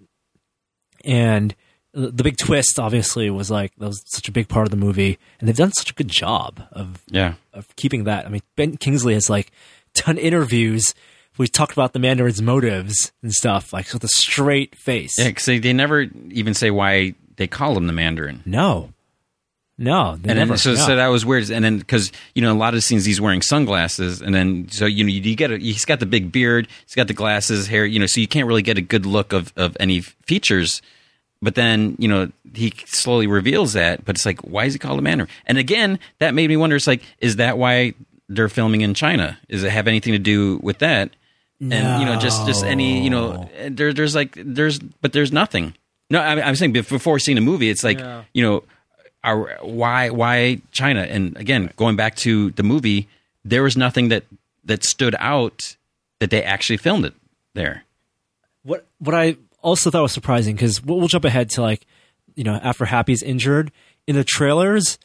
And the the big twist, obviously, was like that was such a big part of the movie, and they've done such a good job of yeah, of keeping that. I mean, Ben Kingsley has like done interviews We talked about the Mandarin's motives and stuff, like with a straight face. yeah. Because they, they never even say why they call him the Mandarin. No, no, they And never. then, so, no. so that was weird. And then, because you know, a lot of the scenes he's wearing sunglasses, and then so you know, you get a, he's got the big beard, he's got the glasses, hair, you know, so you can't really get a good look of of any features. But then, you know, he slowly reveals that. But it's like, why is he called a Mandarin? And again, that made me wonder. It's like, is that why they're filming in China? Does it have anything to do with that? And you know, just just any, you know, there, there's like there's, but there's nothing. No, I, I'm saying before seeing a movie, it's like, Yeah. you know, are, why why China? And again, going back to the movie, there was nothing that that stood out that they actually filmed it there. what what I also thought was surprising because we'll, we'll jump ahead to like you know after Happy's injured in the trailers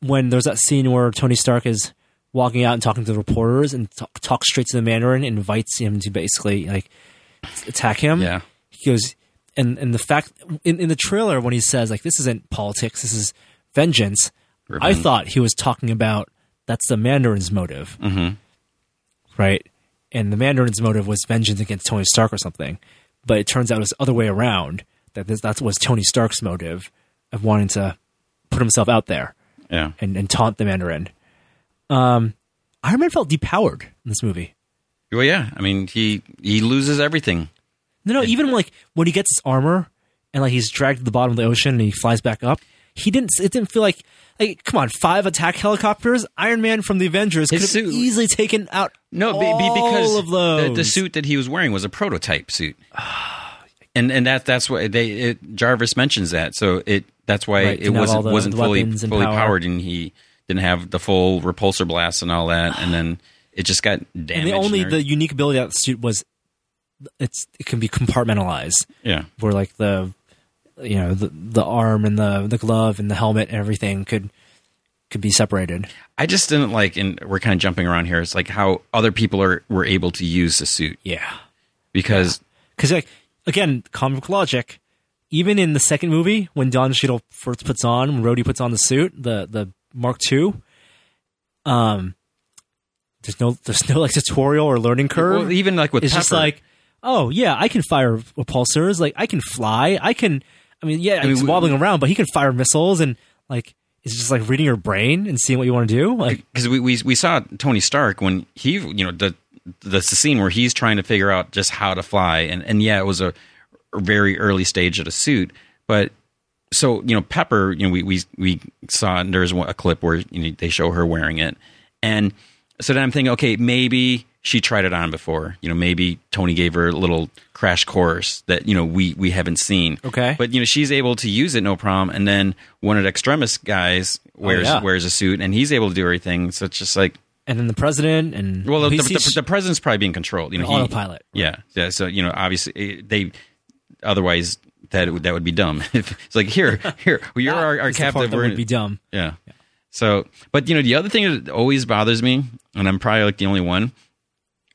when there's that scene where Tony Stark is walking out and talking to the reporters and talk, talks straight to the Mandarin and invites him to basically like attack him. Yeah. he goes and and the fact in, in the trailer when he says like this isn't politics this is vengeance i thought he was talking about that's the mandarin's motive. Mhm. right? And the mandarin's motive was vengeance against tony stark or something. But it turns out it was the other way around that this, that was tony stark's motive of wanting to put himself out there Yeah, and, and taunt the mandarin. Um iron man felt depowered in this movie. Well, yeah. I mean, he he loses everything. No, no. Even like when he gets his armor and like he's dragged to the bottom of the ocean and he flies back up, he didn't. It didn't feel like like come on, five attack helicopters. Iron Man from the Avengers could have suit- easily taken out No, be, be because of those. The, the suit that he was wearing was a prototype suit, and and that that's what they it, Jarvis mentions that. So it that's why Right, it wasn't the- wasn't the fully fully power. powered, and he didn't have the full repulsor blast and all that, and then it just got damaged. and the only and the unique ability of the suit was it's it can be compartmentalized yeah. where like the you know the the arm and the the glove and the helmet and everything could could be separated. I just didn't like, and we're kind of jumping around here. It's like how other people are were able to use the suit Yeah. because because like again, comic logic. Even in the second movie, when Don Cheadle first puts on, when Rhodey puts on the suit, the the Mark II, um, there's no there's no like tutorial or learning curve. well, even like with it's just like, oh yeah, I can fire repulsors. Like I can fly. I can. I mean, yeah, mean, he's we- wobbling around, but he can fire missiles and like it's just like reading your brain and seeing what you want to do. Like because we, we we saw Tony Stark when he you know the the scene where he's trying to figure out just how to fly and and yeah it was a very early stage of the suit but so you know Pepper you know we we we saw there's a clip where you know, they show her wearing it and so then I'm thinking okay maybe she tried it on before you know maybe Tony gave her a little crash course that you know we we haven't seen Okay. but you know she's able to use it no problem and then one of the extremist guys wears Oh, yeah. wears a suit and he's able to do everything so it's just like and then the president and well, the, he the, the, president's probably being controlled. You know, he- Autopilot. Yeah, yeah. So you know, obviously eh, they. Otherwise, that would- that would be dumb. it's like here, here, well, you're our, our the captive. that We're would be dumb. yeah. So, but you know, the other thing that always bothers me, and I'm probably like the only one,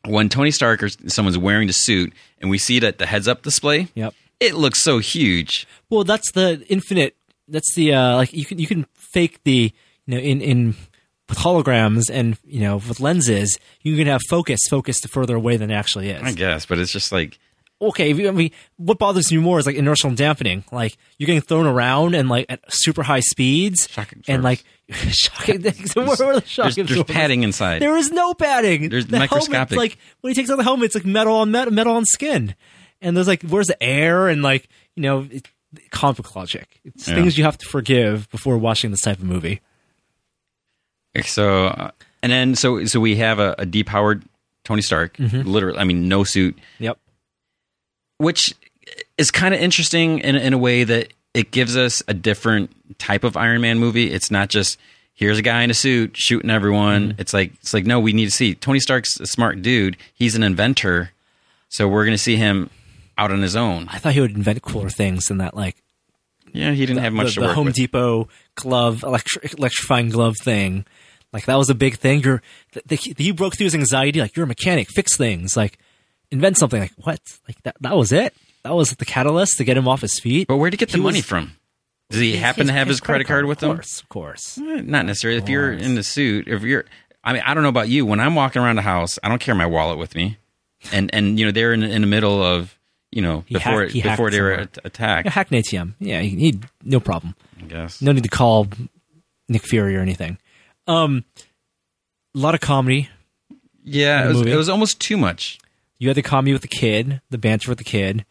when Tony Stark or someone's wearing the suit, and we see it at the heads-up display, Yep. it looks so huge. Well, that's the infinite. That's the uh, like you can you can fake the you know in in with holograms and you know with lenses you can have focus focused further away than it actually is. I guess, but it's just like Okay, I mean, what bothers me more is like inertial dampening. Like you're getting thrown around and like at super high speeds Shock absorbers. and like shocking things. Where are the shock there's, there's padding inside. There is no padding. There's the microscopic. Helmet, like when he takes out the helmet, it's like metal on metal, metal on skin. And there's like, where's the air? And like, you know, it, comic logic. It's Yeah. things you have to forgive before watching this type of movie. So, uh, and then so so we have a, a depowered Tony Stark, Mm-hmm. literally. I mean, no suit, Yep. Which is kind of interesting in in a way that it gives us a different type of Iron Man movie. It's not just here's a guy in a suit shooting everyone. Mm-hmm. It's like it's like no, we need to see Tony Stark's a smart dude. He's an inventor, so we're going to see him out on his own. I thought he would invent cooler things than that, like Yeah, he didn't have much the, to the work Home with. Depot glove, electri- electrifying glove thing. Like that was a big thing. You're, the, the, he broke through his anxiety. Like you're a mechanic, fix things, like invent something. Like what? Like that? That was it. That was the catalyst to get him off his feet. But where would he get the He money was- from? Does he happen to have his credit card with of him? course, Of course. Eh, Not necessarily. If you're in the suit, if you're, I mean, I don't know about you. When I'm walking around the house, I don't carry my wallet with me, and and you know they're in, in the middle of you know He before hacked- before they were somewhere. at- attacked. Yeah, hack an ATM. Yeah, he, he no problem. I guess. No need to call Nick Fury or anything. Um, a lot of comedy. Yeah, it was, it was almost too much. You had the comedy with the kid, the banter with the kid.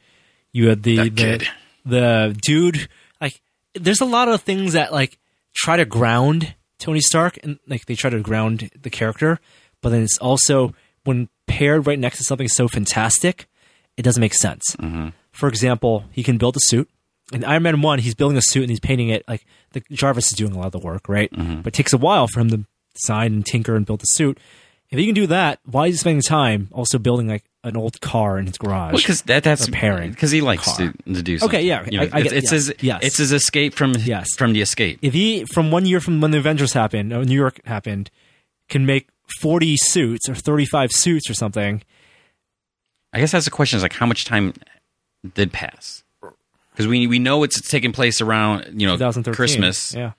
You had the That the, kid. the dude. Like, there's a lot of things that like try to ground Tony Stark, and like they try to ground the character, but then it's also when paired right next to something so fantastic, it doesn't make sense. Mm-hmm. For example, he can build a suit. In Iron Man One, he's building a suit and he's painting it like the Jarvis is doing a lot of the work, right? Mm-hmm. But it takes a while for him to design and tinker and build the suit. If he can do that, why is he spending time also building like an old car in his garage? Because that that's Repairing because he likes car. to, to do. Something. Okay, yeah, You know, I- I it's, get- it's yes, his yes. it's his escape from Yes. from the escape. if he from one year from when the Avengers happened, or New York happened, can make forty suits or thirty five suits or something, I guess that's the question: is like how much time did pass? Because we we know it's taking place around you know Christmas, yeah,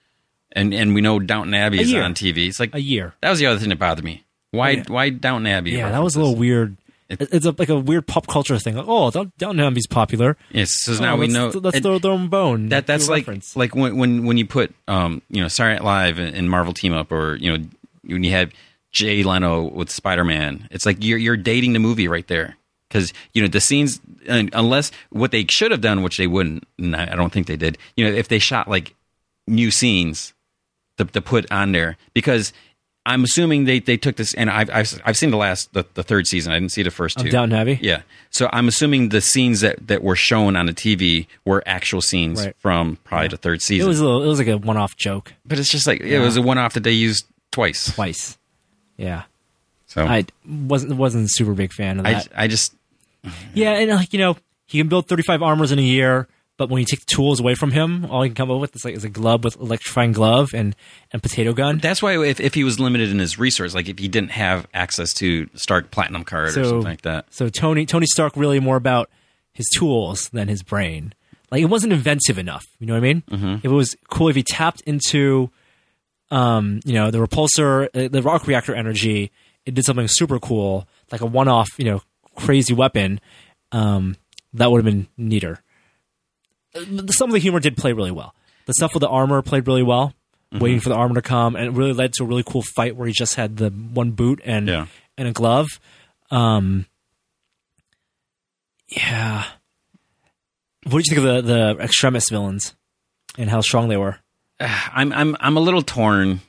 and and we know Downton Abbey A is year. on TV. It's like a year. that was the other thing that bothered me. Why Yeah. why Downton Abbey? Yeah, that was a little weird. It- it's a, like a weird pop culture thing. Like, oh, Abbey's popular. Yes, so now Oh, we let's, know Let's throw their own bone. that that's like reference. like when when when you put um you know Saturday Night Live and, and Marvel team up, or you know when you have Jay Leno with Spider Man. It's like you're you're dating the movie right there because you know the scenes unless what they should have done, which they wouldn't, and I I don't think they did. You know, if they shot like new scenes to, to put on there because I'm assuming they, they took this and I've, I've I've seen the last the, the third season. I didn't see the first two. Down Heavy. Yeah. So I'm assuming the scenes that, that were shown on the TV were actual scenes Right. from probably the third It season. was a little, it was like a one off joke but it's just like it was a one off that they used twice. twice. Yeah, So I wasn't wasn't a super big fan of I, that. I just yeah, and like you know, he can build thirty five armors in a year, but when you take the tools away from him, all he can come up with is like is a glove with electrifying glove and and potato gun. that's why if, if he was limited in his resource, like if he didn't have access to Stark Platinum card or something like that. So Tony Tony Stark really more about his tools than his brain. Like it wasn't inventive enough. You know what I mean? Mm-hmm. It was cool if he tapped into, um, you know, the repulsor, uh, the arc reactor energy. It did something super cool, like a one-off, you know, crazy weapon. Um, that would have been neater. Some of the humor did play really well. The stuff with the armor played really well. Mm-hmm. Waiting for the armor to come, and it really led to a really cool fight where he just had the one boot and Yeah. and a glove. Um, yeah. What did you think of the the extremis villains and how strong they were? I'm I'm I'm a little torn.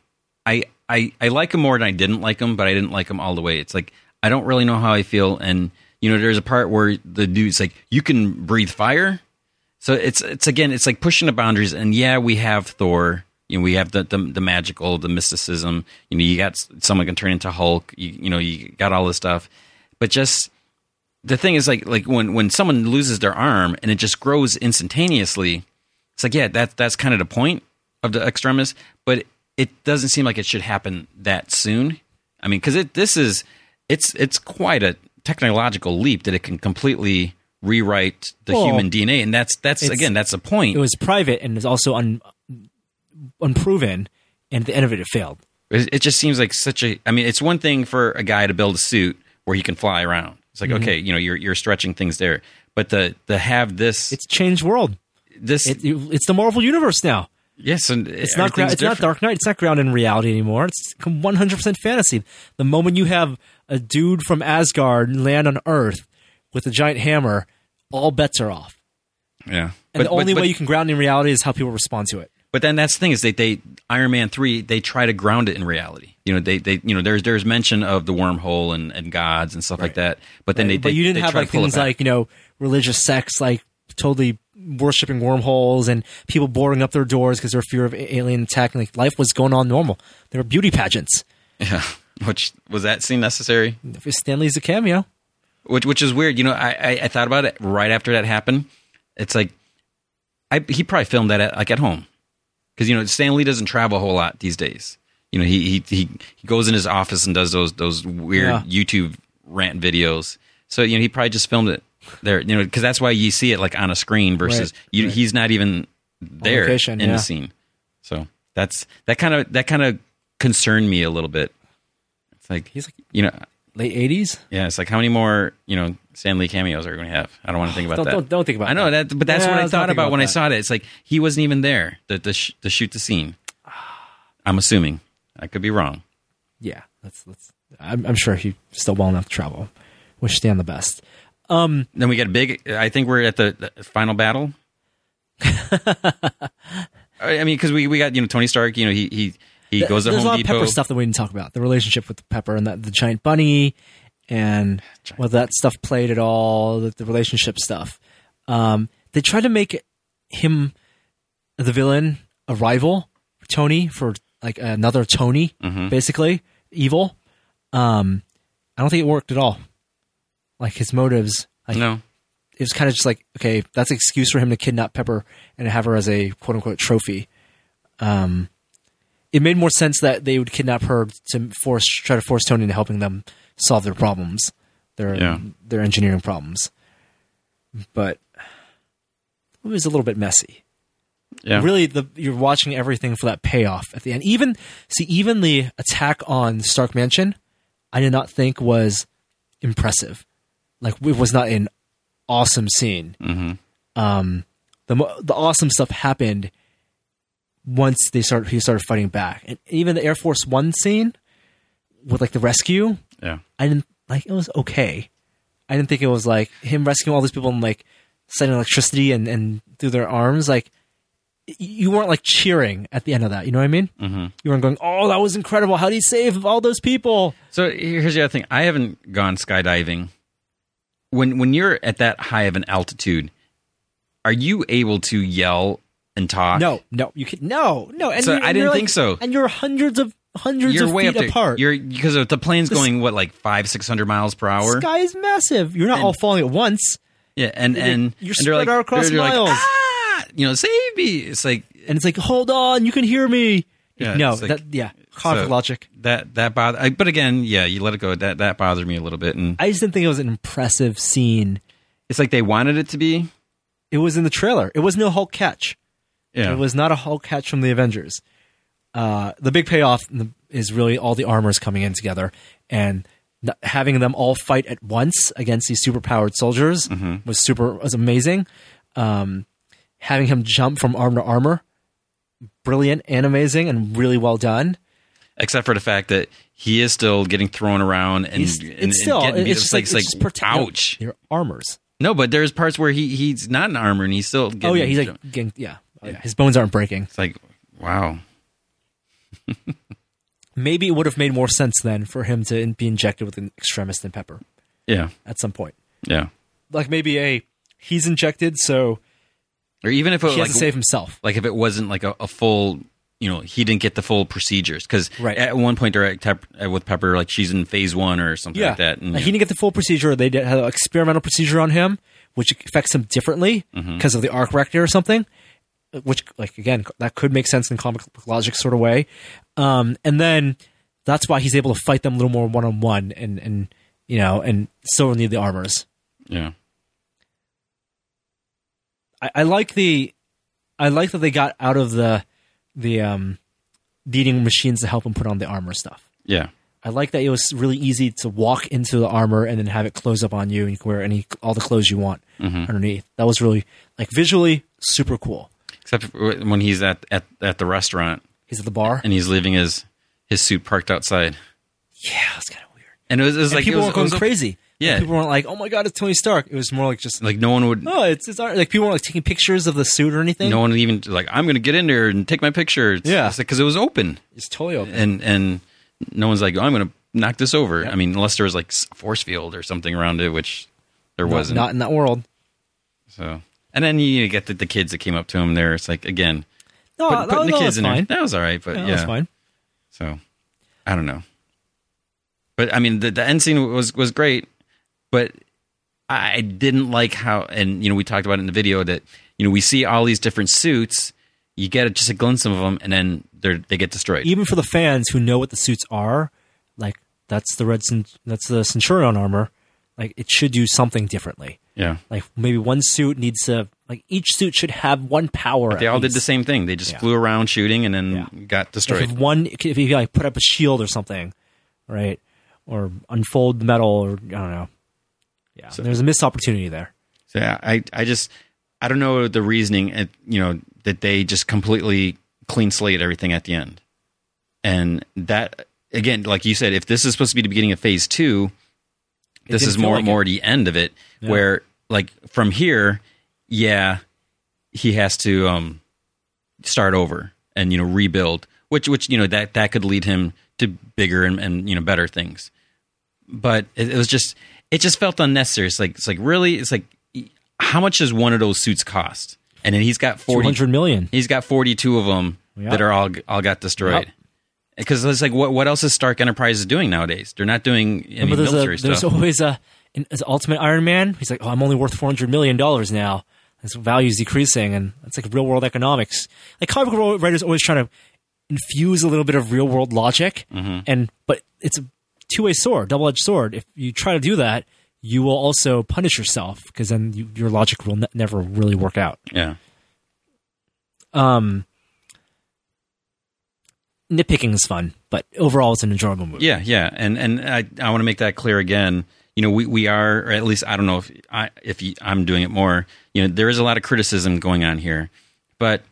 I I I like him more than I didn't like him, but I didn't like him all the way. It's like I don't really know how I feel, and you know, there's a part where the dude's like, "You can breathe fire," so it's it's again, it's like pushing the boundaries. And yeah, we have Thor. You know, we have the the, the magical, the mysticism. You know, you got someone can turn into Hulk. You, you know, you got all this stuff, but just the thing is like like when when someone loses their arm and it just grows instantaneously it's like yeah that that's kind of the point of the extremis but it doesn't seem like it should happen that soon i mean because it this is it's it's quite a technological leap that it can completely rewrite the Well, human dna and that's that's again that's the point It was private and it was also un, unproven, and at the end of it, it failed. It, it just seems like such a. I mean, it's one thing for a guy to build a suit where he can fly around. It's like mm-hmm. okay, you know, you're you're stretching things there, but the to have this It's changed world. this It, it's the Marvel universe now. yes, and It's not gra- it's not Dark Knight. It's not grounded in reality anymore. It's 100 percent fantasy. The moment you have a dude from Asgard land on Earth with a giant hammer, all bets are off. Yeah, And But- the only but- way you can ground in reality is how people respond to it. But then that's the thing is they they Iron Man three they try to ground it in reality. You know they they you know there's there's mention of the wormhole and, and gods and stuff like that. But then they but they- you didn't have like things like you know religious sects like totally worshiping wormholes and people boarding up their doors because they're fear of alien attack and like life was going on normal. There were beauty pageants. yeah. Which was that scene necessary? Stanley's a cameo. Which which is weird. You know I, I I thought about it right after that happened. It's like I he probably filmed that at, like at home because you know Stan Lee doesn't travel a whole lot these days. You know he he he, he goes in his office and does those those weird Yeah. YouTube rant videos. So you know he probably just filmed it there. You know because that's why you see it like on a screen versus Right, you, right. he's not even there location, in yeah. the scene. So that's that kind of that kind of concerned me a little bit. It's like He's like you know late eighties. yeah, it's like how many more you know Stan Lee cameos are we going to have? I don't want to think about Don't, that. don't don't think about. I know that, but that's Yeah, what I let's thought think about when I saw it. It's like he wasn't even there to to, sh- to shoot the scene. I'm assuming. I could be wrong. Yeah, that's that's. I'm, I'm sure he's still well enough to travel. Wish Stan the best. Um, Then we got a big. I think we're at the, the final battle. I mean, because we, we got you know Tony Stark. You know he he he goes to There's Home a lot Depot. of Pepper stuff that we didn't talk about. The relationship with Pepper and the, the giant bunny, and whether that stuff played at all. The, the relationship stuff. Um, they tried to make him the villain, a rival Tony for like another Tony, Mm-hmm. basically evil. Um, I don't think it worked at all. Like his motives, like No, it was kind of just like okay, that's an excuse for him to kidnap Pepper and have her as a quote unquote trophy. Um, it made more sense that they would kidnap her to force try to force Tony into helping them solve their problems, their Yeah. their engineering problems. But it was a little bit messy. yeah, Really, the you're watching everything for that payoff at the end. Even see, even the attack on Stark Mansion, I did not think was impressive. Like it was not an awesome scene. hmm Um, the the awesome stuff happened once they start He started fighting back, and even the Air Force One scene with like the rescue. yeah. I didn't like. It was okay. I didn't think it was like him rescuing all these people and like setting electricity and and through their arms. Like you weren't like cheering at the end of that. You know what I mean? Mm-hmm. You weren't going, "Oh, that was incredible! How did he save all those people?" So here's the other thing: I haven't gone skydiving. When when you're at that high of an altitude, are you able to yell and talk? No, no, you can no, no. And So I didn't think like- so. And you're hundreds of hundreds you're of way feet up there. apart. You're because the plane's The going what like five six hundred miles per hour. the sky is massive. You're not all falling at once, yeah, and and You're and spread like, out across they're, they're like, miles. ah, you know, save me. It's like and it's like, hold on, you can hear me. Yeah, no, like- that yeah, conflict so- logic. that that bother. I, but again, yeah, you let it go. That that bothered me a little bit, and I just didn't think it was an impressive scene. it's like they wanted it to be. It was in the trailer. It was no Hulk catch. Yeah, It was not a Hulk catch from the Avengers. Uh, the big payoff is really all the armors coming in together and having them all fight at once against these superpowered soldiers Mm-hmm. was super was amazing. Um, having him jump from arm to armor, brilliant and amazing and really well done. except for the fact that he is still getting thrown around and, He's, and, it's and still getting beat. it's just like, it's it's just protect- ouch. Your armors. No, but there's parts where he he's not in armor and he's still. Getting, Oh yeah, he's like getting yeah. Yeah. His bones aren't breaking. it's like wow. Maybe it would have made more sense then for him to be injected with an extremis and pepper Yeah, at some point. yeah. Like maybe a he's injected, so Or even if it he like has to save himself. like if it wasn't like a, a full you know he didn't get the full procedures because Right. at one point Tep- uh, with pepper like she's in phase one or something like that and Like, he didn't get the full procedure. They did have an experimental procedure on him, which affects him differently Mm-hmm. because of the arc reactor or something. Which, like again, that could make sense in comic logic sort of way. Um, and then that's why he's able to fight them a little more one on one, and and you know, and still need the armors. yeah I, I like the, I like that they got out of the, the um, needing machines to help him put on the armor stuff. yeah I like that it was really easy to walk into the armor and then have it close up on you, and you can wear any all the clothes you want underneath. That was really like visually super cool. Except when he's at, at at the restaurant He's at the bar. and he's leaving his his suit parked outside yeah, it's kind of weird. and it was, it was And like people weren't going crazy. Yeah. Like, people weren't like, "Oh my god, it's Tony Stark." It was more like just, like no one would "Oh, it's it's like people weren't like taking pictures of the suit or anything. no one would even like I'm gonna get in there and take my picture it's, Yeah. because it was open it's totally open. and and no one's like oh, I'm gonna knock this over I mean unless there was like force field or something around it which there Not- wasn't not in that world. So, and then you get the, the kids that came up to him there. It's like again, No, put, putting the kids was in fine. there. That was all right, but Yeah, yeah. that was fine. So, I don't know. But I mean, the, the end scene was was great, but I didn't like how. And you know, we talked about it in the video that you know we see all these different suits. You get just a glimpse of them, and then they they get destroyed. Even for the fans who know what the suits are, like that's the red, that's the Centurion armor. Like it should do something differently. yeah, Like maybe one suit needs to like each suit should have one power. they at all did the same thing. They just Yeah. flew around shooting, and then Yeah. got Like destroyed. if one, if you like put up a shield or something, right, or unfold metal, or I don't know. Yeah, So, there's a missed opportunity there. So yeah, I I just I don't know the reasoning and you know that they just completely clean slate everything at the end, and that again, like you said, if this is supposed to be the beginning of phase two, this is more like more the end of it, where like from here, yeah, he has to um start over and you know rebuild, which which you know that that could lead him to bigger and, and you know better things but it, it was just it just felt unnecessary. It's like it's like really it's like how much does one of those suits cost? And then he's got Two forty. hundred million. He's got forty two of them Yeah. that are all all got destroyed. Yep. Because it's like what what else is Stark Enterprises doing nowadays? They're not doing any there's, military a, there's stuff. always a an, Ultimate Iron Man. He's like, oh, I'm only worth four hundred million dollars now. His value's decreasing, and it's like real world economics. Like comic book writers always trying to infuse a little bit of real world logic, Mm-hmm. and but it's a two way sword, double edged sword. If you try to do that, you will also punish yourself because then you, your logic will ne- never really work out. yeah, Um, nitpicking is fun, but overall, it's an enjoyable movie. yeah, yeah. And and I I want to make that clear again. You know, we, we are, or at least I don't know if I if you, I'm doing it more. You know, there is a lot of criticism going on here, but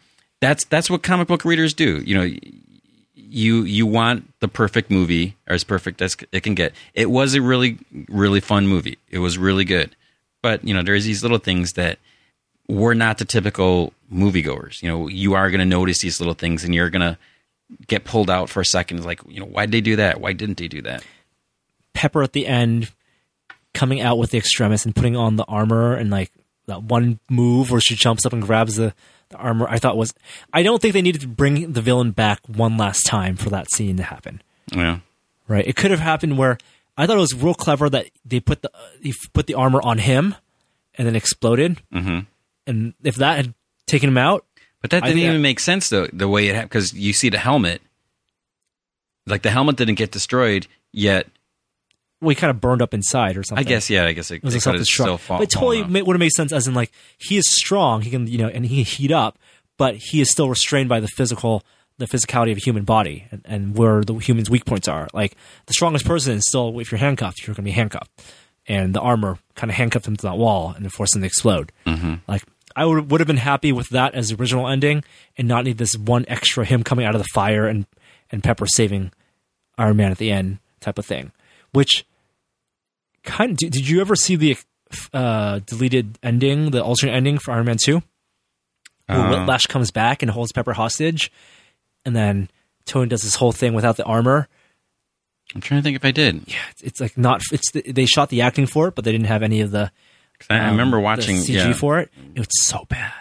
that's that's what comic book readers do. You know, you you want the perfect movie or as perfect as it can get. It was a really really fun movie. It was really good, but you know, there's these little things that we're not the typical moviegoers. You know, you are going to notice these little things, and you're going to get pulled out for a second. It's like, you know, why did they do that? Why didn't they do that? Pepper at the end coming out with the extremis and putting on the armor and like that one move where she jumps up and grabs the, the armor I thought was I don't think they needed to bring the villain back one last time for that scene to happen. Yeah. Right? It could have happened where I thought it was real clever that they put the they put the armor on him and then exploded. hmm And if that had taken him out, But that didn't even that- make sense though, the way it happened, because you see the helmet. Like the helmet didn't get destroyed yet. We kind of burned up inside or something. I guess, yeah, I guess it, It was it a could self-destruct. still fall, but it totally fallen ma- out. would have made sense as in like he is strong, he can you know, and he can heat up, but he is still restrained by the physical, the physicality of a human body and, and where the human's weak points are. Like the strongest person is still, if you're handcuffed, you're going to be handcuffed, and the armor kind of handcuffed him to that wall and forced him to explode. Mm-hmm. Like I would would have been happy with that as the original ending, and not need this one extra him coming out of the fire and and Pepper saving Iron Man at the end type of thing, which kind did, did you ever see the uh, deleted ending, the alternate ending for Iron Man Two, where Uh, Whiplash comes back and holds Pepper hostage, and then Tony does this whole thing without the armor. I'm trying to think if I did. Yeah, it's, it's like not. It's the, they shot the acting for it, but they didn't have any of the. I, I um, remember the watching CG yeah. for it. It's so bad.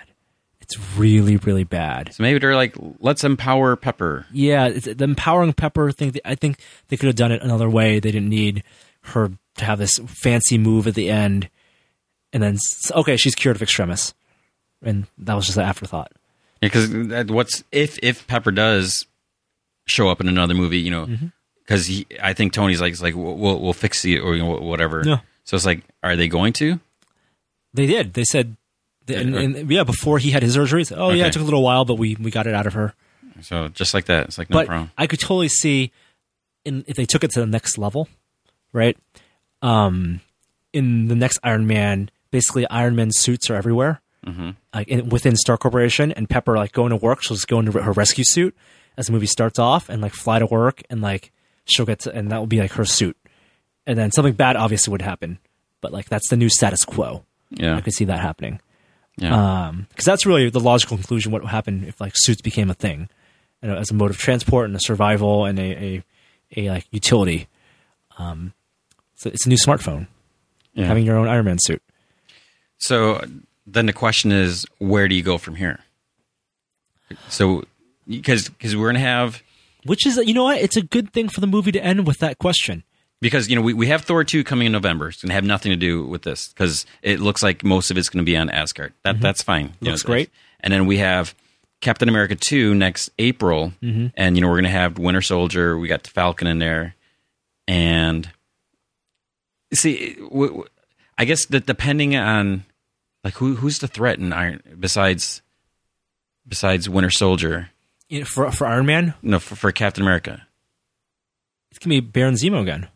It's really, really bad. So maybe they're like, let's empower Pepper. Yeah, it's, the empowering Pepper thing. I think they could have done it another way. They didn't need her to have this fancy move at the end, and then okay, she's cured of extremis, and that was just an afterthought. Because what's if if Pepper does show up in another movie, you know, Mm-hmm. because I think Tony's like, it's like we'll we'll we'll fix it or you know, whatever. Yeah. So it's like, are they going to? They did. They said, and, and yeah, before he had his surgery, said, oh yeah, it took a little while, but we we got it out of her. So just like that, it's like no but problem. I could totally see in if they took it to the next level, right? Um, in the next Iron Man, basically Iron Man suits are everywhere, mm-hmm. like in, within Stark Corporation, and Pepper like going to work, she'll just go into her rescue suit as the movie starts off, and like fly to work, and like she'll get to, and that will be like her suit, and then something bad obviously would happen, but like that's the new status quo. Yeah, I could see that happening yeah. because that's really the logical conclusion. What would happen if like suits became a thing, you know, as a mode of transport and a survival and a a, a like utility. Um, so it's a new smartphone, yeah. having your own Iron Man suit. So then the question is, where do you go from here? So because because we're gonna have Which is, you know what? It's a good thing for the movie to end with that question. Because you know we, we have Thor two coming in November. It's gonna have nothing to do with this because it looks like most of it's gonna be on Asgard. That that's fine. You Mm-hmm. Looks know, great. And then we have Captain America two next April, Mm-hmm. and you know we're gonna have Winter Soldier. We got the Falcon in there, and see, w- w- I guess that depending on like who who's the threat in Iron besides besides Winter Soldier. For for Iron Man, No, for, for Captain America. it's gonna be Baron Zemo again.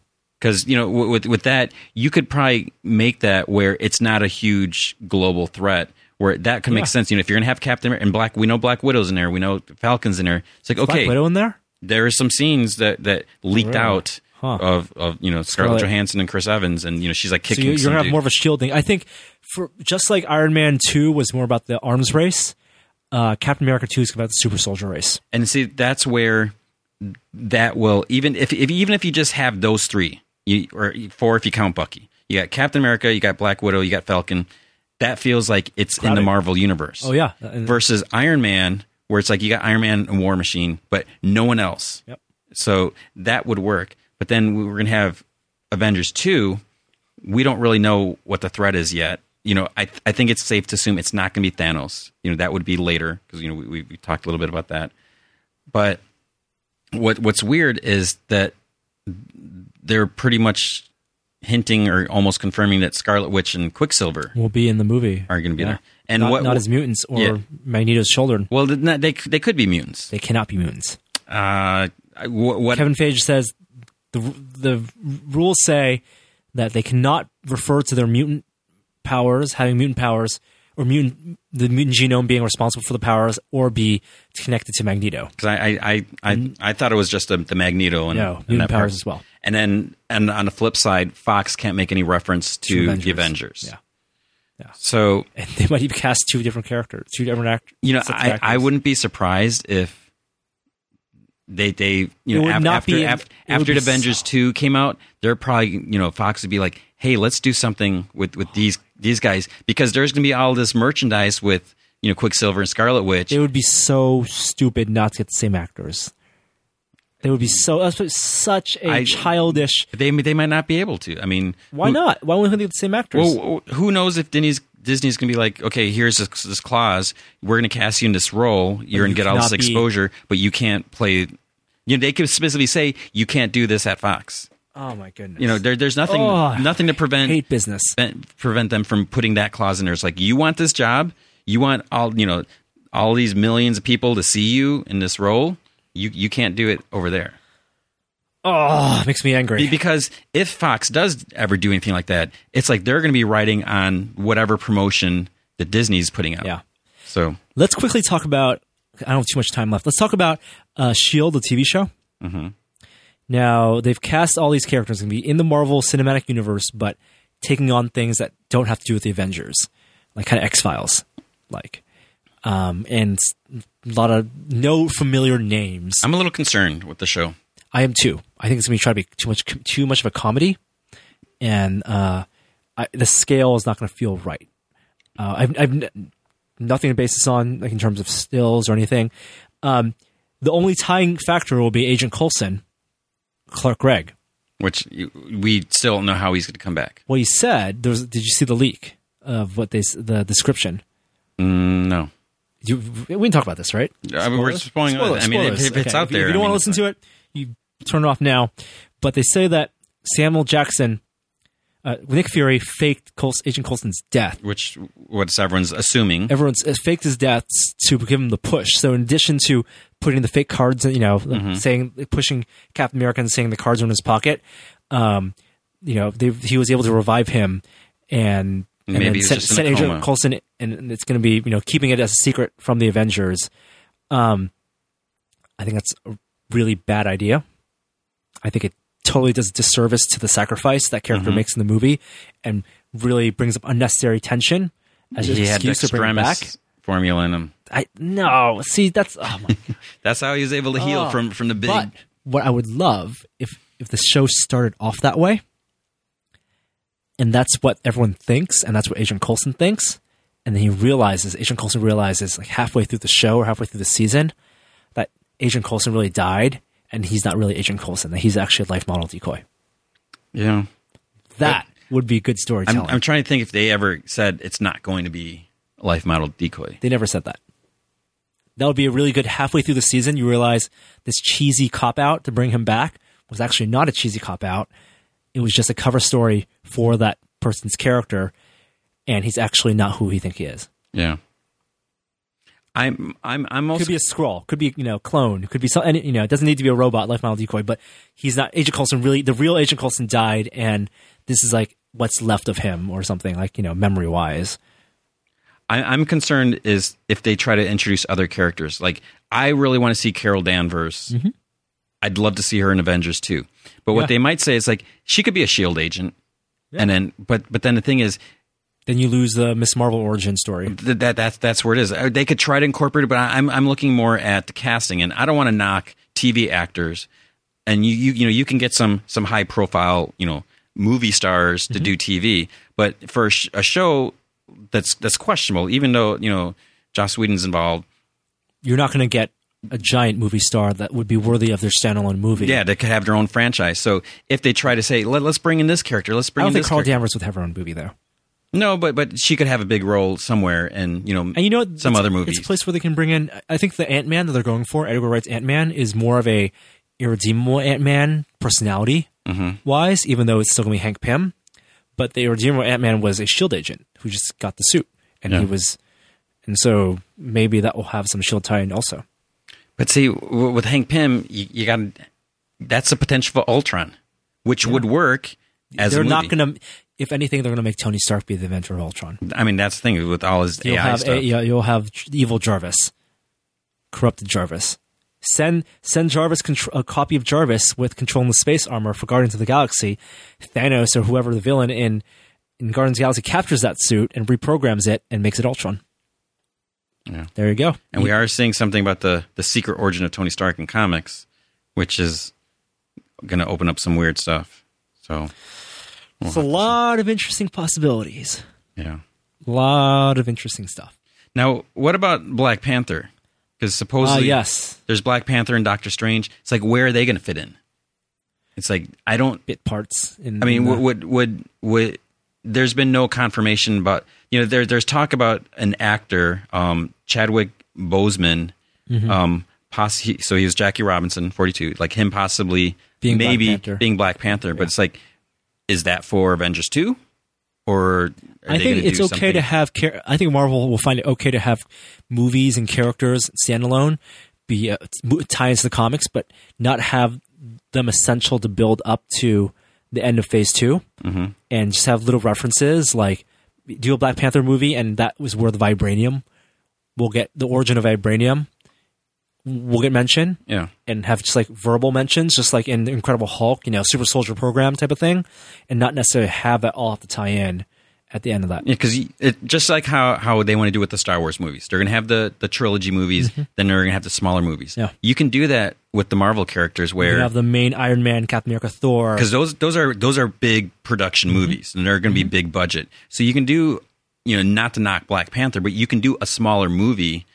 Because you know with with that you could probably make that where it's not a huge global threat where that could make Yeah. sense you know if you're gonna have captain and black we know black widow's in there we know falcons in there it's like Black okay Widow in there. there are some scenes that that leaked Really? out Huh. of of you know scarlett Scarlett. johansson and chris evans and you know she's like kicking you, you're gonna have dude. more of a shield thing. I think for just like Iron Man two was more about the arms race, uh, Captain America two is about the super soldier race. and see that's where that will even if, if even if you just have those three you, or four if you count bucky you got captain america you got black widow you got falcon that feels like it's in the marvel universe Oh yeah, uh, uh, versus Iron Man, where it's like you got Iron Man and War Machine, but no one else. Yep. So that would work. But then we we're going to have Avengers 2. We don't really know what the threat is yet. You know, I, I think it's safe to assume it's not going to be Thanos. You know, that would be later because, you know, we, we, we talked a little bit about that. But what what's weird is that they're pretty much hinting or almost confirming that Scarlet Witch and Quicksilver will be in the movie. are going to be Yeah. there. And not, what not as mutants or Yeah. Magneto's children. well, they they, they could be mutants. They cannot be mutants. Uh, I- what? Kevin Feige says the the rules say that they cannot refer to their mutant powers, having mutant powers, or mutant the mutant genome being responsible for the powers, or be connected to Magneto. Because I, I, I, I, I thought it was just the, the Magneto and, No, and that part. powers as well. And then, and on the flip side, Fox can't make any reference to, Avengers. the Avengers. Yeah. Yeah. So and they might even cast two different characters, two different actors. you know, I, I wouldn't be surprised if they they you know af- after be after, it after be Avengers so- two came out, they're probably you know Fox would be like, hey, let's do something with with these these guys because there's gonna be all this merchandise with you know Quicksilver and Scarlet Witch. It would be so stupid not to get the same actors. They would be so such a I- childish. they they might not be able to. I mean, Why who- not? Why wouldn't they get the same actors? Well, who knows if Disney's Disney's gonna be like, okay, here's this, this clause. We're gonna cast you in this role. You're gonna you get all this cannot be- exposure, but you can't play. You know, they could specifically say you can't do this at Fox. Oh my goodness! You know, there, there's nothing Oh, nothing to prevent hate business. prevent them from putting that clause in there. It's like you want this job, you want all you know, all these millions of people to see you in this role. You you can't do it over there. Oh, it makes me angry. Because if Fox does ever do anything like that, it's like they're going to be writing on whatever promotion that Disney's putting out. Yeah. So Let's quickly talk about. I don't have too much time left. Let's talk about uh, Shield, the TV show. Mm-hmm. Now they've cast all these characters going to be in the Marvel Cinematic Universe, but taking on things that don't have to do with the Avengers, like kind of X Files, like, um, and a lot of no familiar names. I'm a little concerned with the show. I am too. I think it's going to be trying to be too much too much of a comedy, and uh, I, the scale is not going to feel right. Uh, I've, I've n- nothing to base this on, like in terms of stills or anything. Um, the only tying factor will be Agent Coulson, Clark Gregg. Which we still don't know how he's going to come back. Well, he said, there was, "Did you see the leak of what they the description?" Mm, no, You, we can talk about this, right? I mean, we're spoiling. Spoilers, I mean, if, spoilers. if it's Okay, out if you- there, if you don't I want to listen to it, you turn it off now. But they say that Samuel Jackson, uh, Nick Fury, faked Agent Coulson's death. which what everyone's assuming. Everyone's uh, faked his death to give him the push. So in addition to putting the fake cards, you know, Mm-hmm. saying pushing Captain America and saying the cards are in his pocket, um, you know, they, he was able to revive him and. And Maybe then he was just in send a Agent. Coulson, and- and it's going to be, you know, keeping it as a secret from the Avengers. Um, I think that's a really bad idea. I think it totally does a disservice to the sacrifice that character Mm-hmm. makes in the movie, and really brings up unnecessary tension as an he had excuse to bring it back. Formula in him. I no, see that's oh my That's how he was able to heal Oh, from from the big. But what I would love if if the show started off that way, and that's what everyone thinks, and that's what Agent Coulson thinks, and then he realizes Agent Coulson realizes like halfway through the show or halfway through the season that Agent Coulson really died, and he's not really Agent Coulson; that he's actually a life model decoy. yeah, That would be a good I'm, storytelling. I'm trying to think if they ever said it's not going to be a life model decoy. They never said that. That would be a really good halfway through the season. You realize this cheesy cop out to bring him back was actually not a cheesy cop out. It was just a cover story for that person's character, and he's actually not who he think he is. Yeah. I'm I'm I'm also Could be a Skrull, could be you know clone, could be some. any- You know, it doesn't need to be a robot life model decoy, but he's not. Agent Coulson really, the real Agent Coulson died, and this is like what's left of him or something like you know memory wise. I, I'm concerned is if they try to introduce other characters. Like I really want to see Carol Danvers. Mm-hmm. I'd love to see her in Avengers too. But what Yeah. they might say is like she could be a Shield agent, and then but but then the thing is Then you lose the Miss Marvel origin story. th- that that's that's where it is. Uh, They could try to incorporate it, but I- I'm I'm looking more at the casting, and I don't want to knock TV actors. And you you you know you can get some some high profile you know movie stars to do TV, but for a, sh- a show that's that's questionable, even though you know Joss Whedon's involved, you're not going to get a giant movie star that would be worthy of their standalone movie. yeah, they could have their own franchise. So if they try to say Let, let's bring in this character, let's I bring don't in think Carol character. Danvers would have her own movie though. No, but but she could have a big role somewhere, and you know, And you know what? some It's- other movies. It's a place where they can bring in. I think the Ant Man that they're going for, Edgar Wright's Ant Man, is more of a irredeemable Ant Man personality Mm-hmm. wise, even though it's still going to be Hank Pym. But the irredeemable Ant Man was a Shield agent who just got the suit, and he was, and so maybe that will have some Shield tie-in also. But see, w- with Hank Pym, you, you got that's a potential for Ultron, which would work as they're a not movie. If anything, they're going to make Tony Stark be the inventor of Ultron. I mean, that's the thing with all his You'll AI have stuff. a, you'll have evil Jarvis, corrupted Jarvis. Send send Jarvis contr- a copy of Jarvis with controlling the space armor for Guardians of the Galaxy. Thanos or whoever the villain in in Guardians of the Galaxy captures that suit and reprograms it and makes it Ultron. Yeah. There you go. And we are seeing something about the the secret origin of Tony Stark in comics, which is going to open up some weird stuff. So, we'll It's a lot of interesting possibilities. Yeah. A lot of interesting stuff. Now, what about Black Panther? Because supposedly yes. there's Black Panther and Doctor Strange. It's like where are they going to fit in? It's like I don't. Bit parts. In, I mean, in the- would would would there's been no confirmation about you know there there's talk about an actor um, Chadwick Boseman Mm-hmm. um poss- he, so he was Jackie Robinson 42 like him possibly Being maybe Panther. being Black Panther but it's like is that for Avengers 2 or I think it's okay something- to have. Char- I think Marvel will find it okay to have movies and characters standalone be uh, tie into the comics, but not have them essential to build up to the end of Phase 2 Mm-hmm. and just have little references like do a Black Panther movie, and that was where the vibranium will get the origin of vibranium will get mentioned yeah and have just like verbal mentions, just like in the Incredible Hulk, you know, Super Soldier Program type of thing, and not necessarily have that all have to tie in at the end of that. Yeah, because just like how how they want to do with the Star Wars movies, they're going to have the the trilogy movies, then they're going to have the smaller movies. Mm-hmm. Yeah. you can do that with the Marvel characters where. You have the main Iron Man, Captain America, Thor. because those those are those are big production Mm-hmm. movies and they're going to be big budget. So you can do you know not to knock Black Panther, but you can do a smaller movie.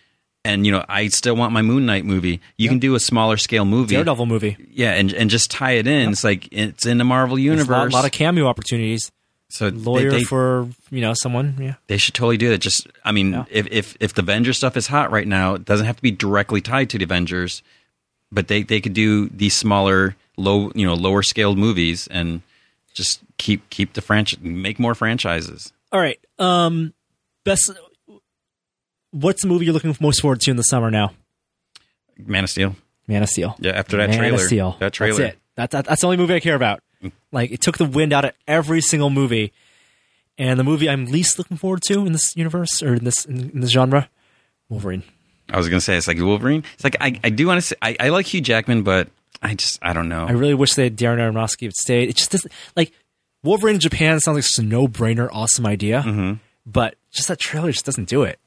And you know, I still want my Moon Knight movie. You can do a smaller scale movie, Daredevil movie. yeah, and and just tie it in. It's like it's in the Marvel There's universe. a lot, lot of cameo opportunities. so they- Lawyer they, for you know someone. Yeah, They should totally do that. Just, I mean, Yeah. if, if if the Avengers stuff is hot right now, it doesn't have to be directly tied to the Avengers, but they they could do these smaller, low, you know, lower scaled movies and just keep keep the franchise, make more franchises. All right. Um, best. What's the movie you're looking most forward to in the summer now? Man of Steel, Man of Steel. yeah. After that Man trailer, of Steel. that trailer, That's it. That, that, that's the only movie I care about. Like it took the wind out of every single movie, and the movie I'm least looking forward to in this universe or in this in, in this genre, Wolverine. I was gonna say it's like Wolverine. It's like I, I do want to say I, I like Hugh Jackman, but I just I don't know. I really wish they had Darren Aronofsky had stayed. It just doesn't like Wolverine in Japan sounds like a no brainer, awesome idea, Mm-hmm. but just that trailer just doesn't do it.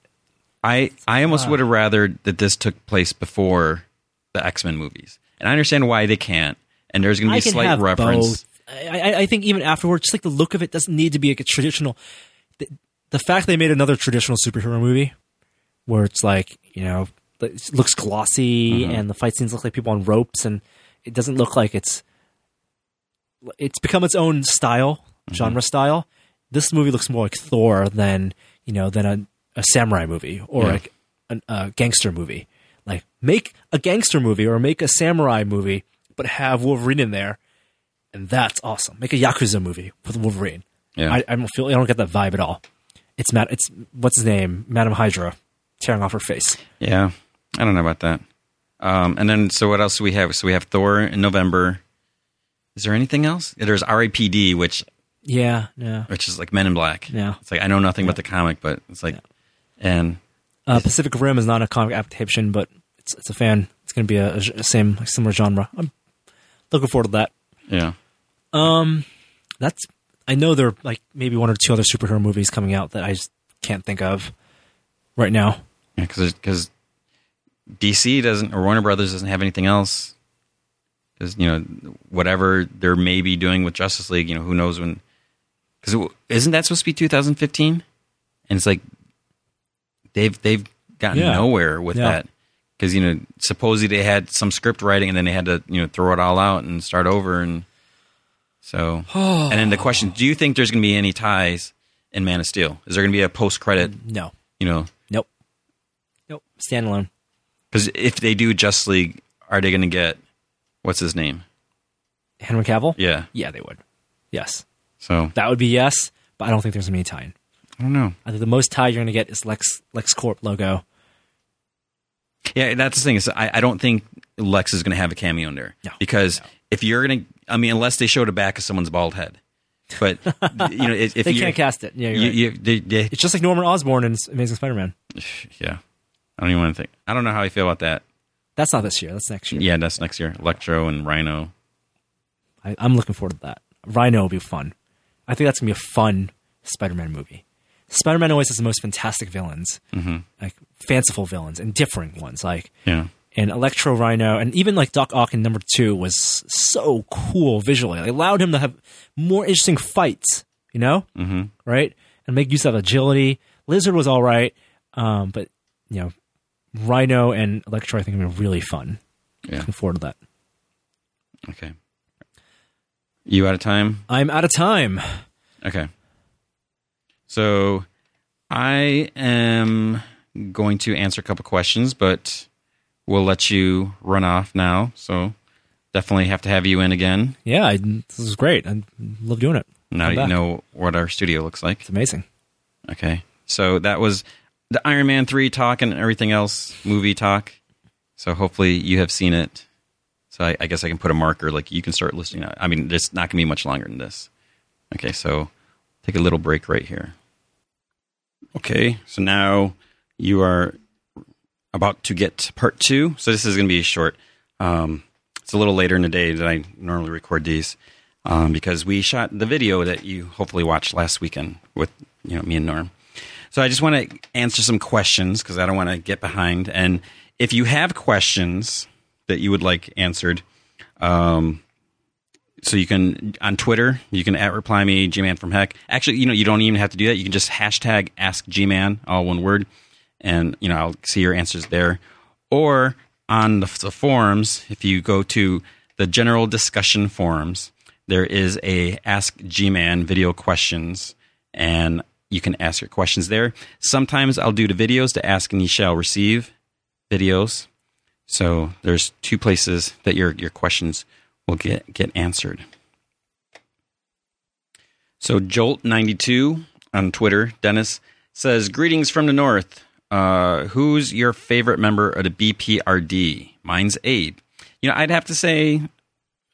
I I almost would have rather that this took place before the X Men movies, and I understand why they can't. And there's gonna be a slight reference. I, I, I think even afterwards, just like the look of it doesn't need to be like a traditional. The, the fact they made another traditional superhero movie, where it's like you know it looks glossy Mm-hmm. and the fight scenes look like people on ropes, and it doesn't look like it's. It's become its own style, Mm-hmm. genre style. This movie looks more like Thor than you know than a, a samurai movie or Yeah. like a, a gangster movie. Like make a gangster movie or make a samurai movie, but have Wolverine in there, and that's awesome. Make a yakuza movie with Wolverine. Yeah. I, I don't feel I don't get that vibe at all. It's Matt. It's what's his name, Madam Hydra, tearing off her face. Yeah, I don't know about that. Um, and then, so what else do we have? So we have Thor in November. Is there anything else? There's R.I.P.D., which Yeah, yeah. which is like Men in Black. Yeah. it's like I know nothing about the comic, but it's like, and Uh, Pacific Rim is not a comic adaptation, but it's it's a fan. It's going to be a, a same like similar genre. I'm looking forward to that. yeah, Um, That's I know there are like maybe one or two other superhero movies coming out that I just can't think of right now. because because DC doesn't or Warner Brothers doesn't have anything else. Because you know whatever they're maybe doing with Justice League, you know who knows when? Because isn't that supposed to be 2015? And it's like they've they've gotten Yeah. nowhere with Yeah. that. Because you know supposedly they had some script writing and then they had to you know throw it all out and start over and so and then the question: Do you think there's going to be any ties in Man of Steel? Is there going to be a post credit? No, You know, nope, nope. Standalone. Because if they do Just League, are they going to get what's his name? Henry Cavill. Yeah. yeah, they would. Yes, So that would be yes, but I don't think there's gonna be any tie-in. I don't know. I think the most tie you're gonna get is Lex Lex Corp logo. Yeah, that's the thing is I, I don't think Lex is going to have a cameo in there No. because if you're going to, I mean, unless they showed a back of someone's bald head, but you know, if, if They you can't cast it. Yeah, you're you, right. you, they, they, It's just like Norman Osborn in Amazing Spider-Man. yeah, I don't even want to think. I don't know how I feel about that. That's not this year. That's next year. Yeah, that's next year. Electro and Rhino. I, I'm looking forward to that. Rhino will be fun. I think that's gonna be a fun Spider-Man movie. Spider-Man always has the most fantastic villains, Mm-hmm. like fanciful villains and different ones. Like Yeah. and Electro Rhino, and even like Doc Ock in number two was so cool visually. It allowed him to have more interesting fights, you know, Mm-hmm. right? And make use of agility. Lizard was all right, um, but you know, Rhino and Electro, I think, are really fun. Yeah. Looking forward to that. Okay. You out of time? I'm out of time. Okay. So I am going to answer a couple questions, but we'll let you run off now. So definitely have to have you in again. Yeah, I, this is great. I love doing it. Now I'm you back. know what our studio looks like. It's amazing. Okay. So that was the Iron Man 3 talk and everything else, movie talk. So hopefully you have seen it. So I, I guess I can put a marker, like you can start listening. I mean, it's not going to be much longer than this. Okay, so take a little break right here. Okay, so now you are about to get part two. So this is going to be short. Um, it's a little later in the day than I normally record these um, because we shot the video that you hopefully watched last weekend with you know me and Norm. So I just want to answer some questions because I don't want to get behind. And if you have questions that you would like answered, um, so you can on Twitter, you can at reply me Gman from Heck. Actually, you know you don't even have to do that. You can just hashtag Ask Gman, all one word, and you know I'll see your answers there. Or on the, the forums, if you go to the general discussion forums, there is a Ask Gman video questions, and you can ask your questions there. Sometimes I'll do the videos to ask and you shall receive videos. So there's two places that your your questions will get get answered. So Jolt92 on Twitter, Dennis says, "Greetings from the north. Uh, who's your favorite member of the BPRD? Mine's Abe. You know, I'd have to say,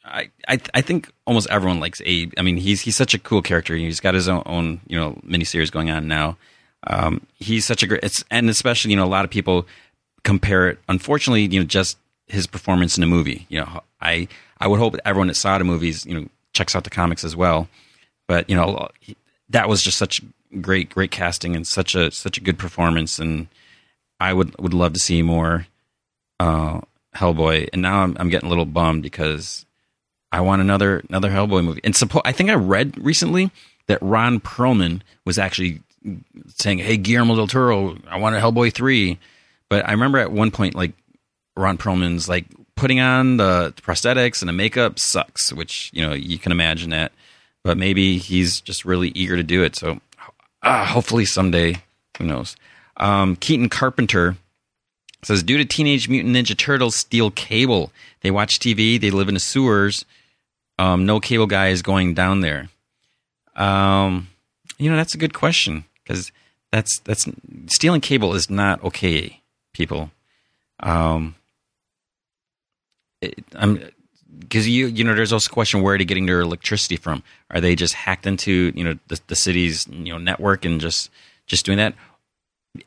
I I, I think almost everyone likes Abe. I mean, he's he's such a cool character. He's got his own, own you know miniseries going on now. Um, he's such a great, and especially you know a lot of people compare it. Unfortunately, you know, just his performance in the movie. You know, I I would hope everyone that saw the movies, you know, checks out the comics as well. But you know, that was just such great great casting and such a such a good performance, and I would would love to see more uh, Hellboy. And now I'm I'm getting a little bummed because I want another another Hellboy movie. And suppo- I think I read recently that Ron Perlman was actually saying, "Hey, Guillermo del Toro, I want a Hellboy 3. But I remember at one point, like Ron Perlman's like putting on the prosthetics and the makeup sucks, which you know you can imagine that. But maybe he's just really eager to do it. So uh, hopefully someday, who knows? Um, Keaton Carpenter says, due to Teenage Mutant Ninja Turtles steal cable, they watch TV, they live in the sewers. Um, no cable guy is going down there. Um, you know, that's a good question because that's that's stealing cable is not okay, people. Um, I'm because you you know there's also a question where are they getting their electricity from? Are they just hacked into you know the, the city's you know network and just just doing that?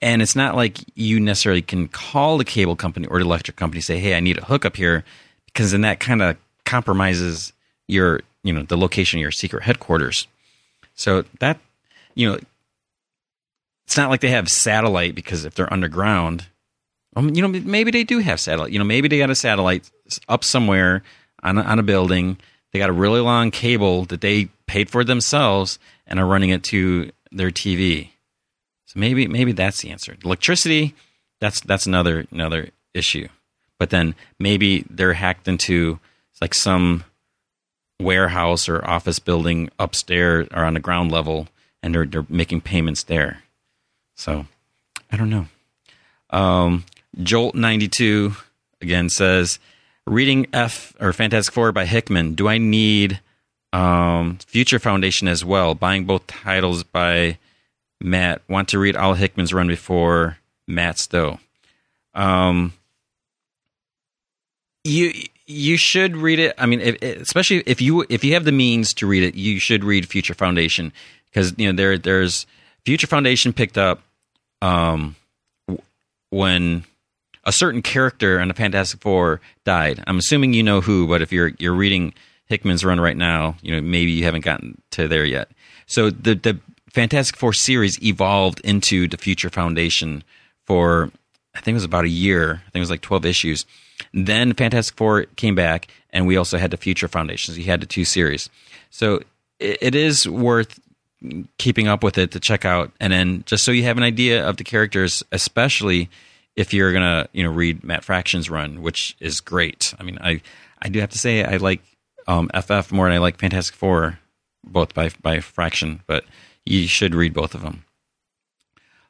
And it's not like you necessarily can call the cable company or the electric company say, "Hey, I need a hookup here," because then that kind of compromises your you know the location of your secret headquarters. So that you know it's not like they have satellite because if they're underground, um, you know, maybe they do have satellite. You know, maybe they got a satellite up somewhere on a, on a building. They got a really long cable that they paid for themselves and are running it to their TV. So maybe maybe that's the answer. Electricity, that's that's another another issue. But then maybe they're hacked into like some warehouse or office building upstairs or on the ground level, and they're they're making payments there. So I don't know. Um, Jolt ninety two again says, reading F or Fantastic Four by Hickman. Do I need um, Future Foundation as well? Buying both titles by Matt. Want to read all Hickman's run before Matt Stowe. Um, you you should read it. I mean, if, especially if you if you have the means to read it, you should read Future Foundation because you know there there's Future Foundation picked up um, when a certain character in the Fantastic Four died. I'm assuming you know who, but if you're you're reading Hickman's run right now, you know maybe you haven't gotten to there yet. So the the Fantastic Four series evolved into the Future Foundation for I think it was about a year. I think it was like twelve issues. Then Fantastic Four came back, and we also had the Future Foundations. You had the two series, so it, it is worth keeping up with it to check out, and then just so you have an idea of the characters, especially if you're gonna you know read Matt Fraction's run, which is great. I mean, I I do have to say I like um, FF more and I like Fantastic Four, both by by Fraction, but you should read both of them.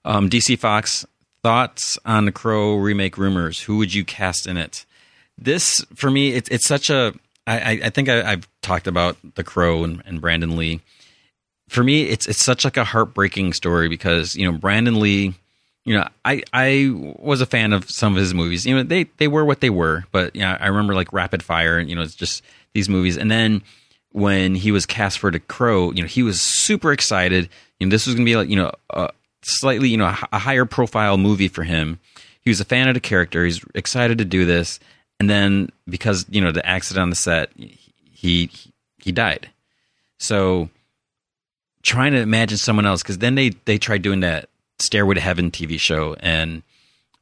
Um, DC Fox thoughts on the Crow remake rumors. Who would you cast in it? This for me, it's it's such a. I, I think I, have talked about the Crow and, and Brandon Lee. For me, it's it's such like a heartbreaking story because you know Brandon Lee you know, I I was a fan of some of his movies. You know, they they were what they were, but you know, I remember like Rapid Fire, and you know, it's just these movies. And then when he was cast for The Crow, you know, he was super excited. You know, this was going to be like you know a slightly you know a higher profile movie for him. He was a fan of the character. He's excited to do this, and then because you know the accident on the set, he he died. So trying to imagine someone else because then they they tried doing that Stairway to Heaven TV show, and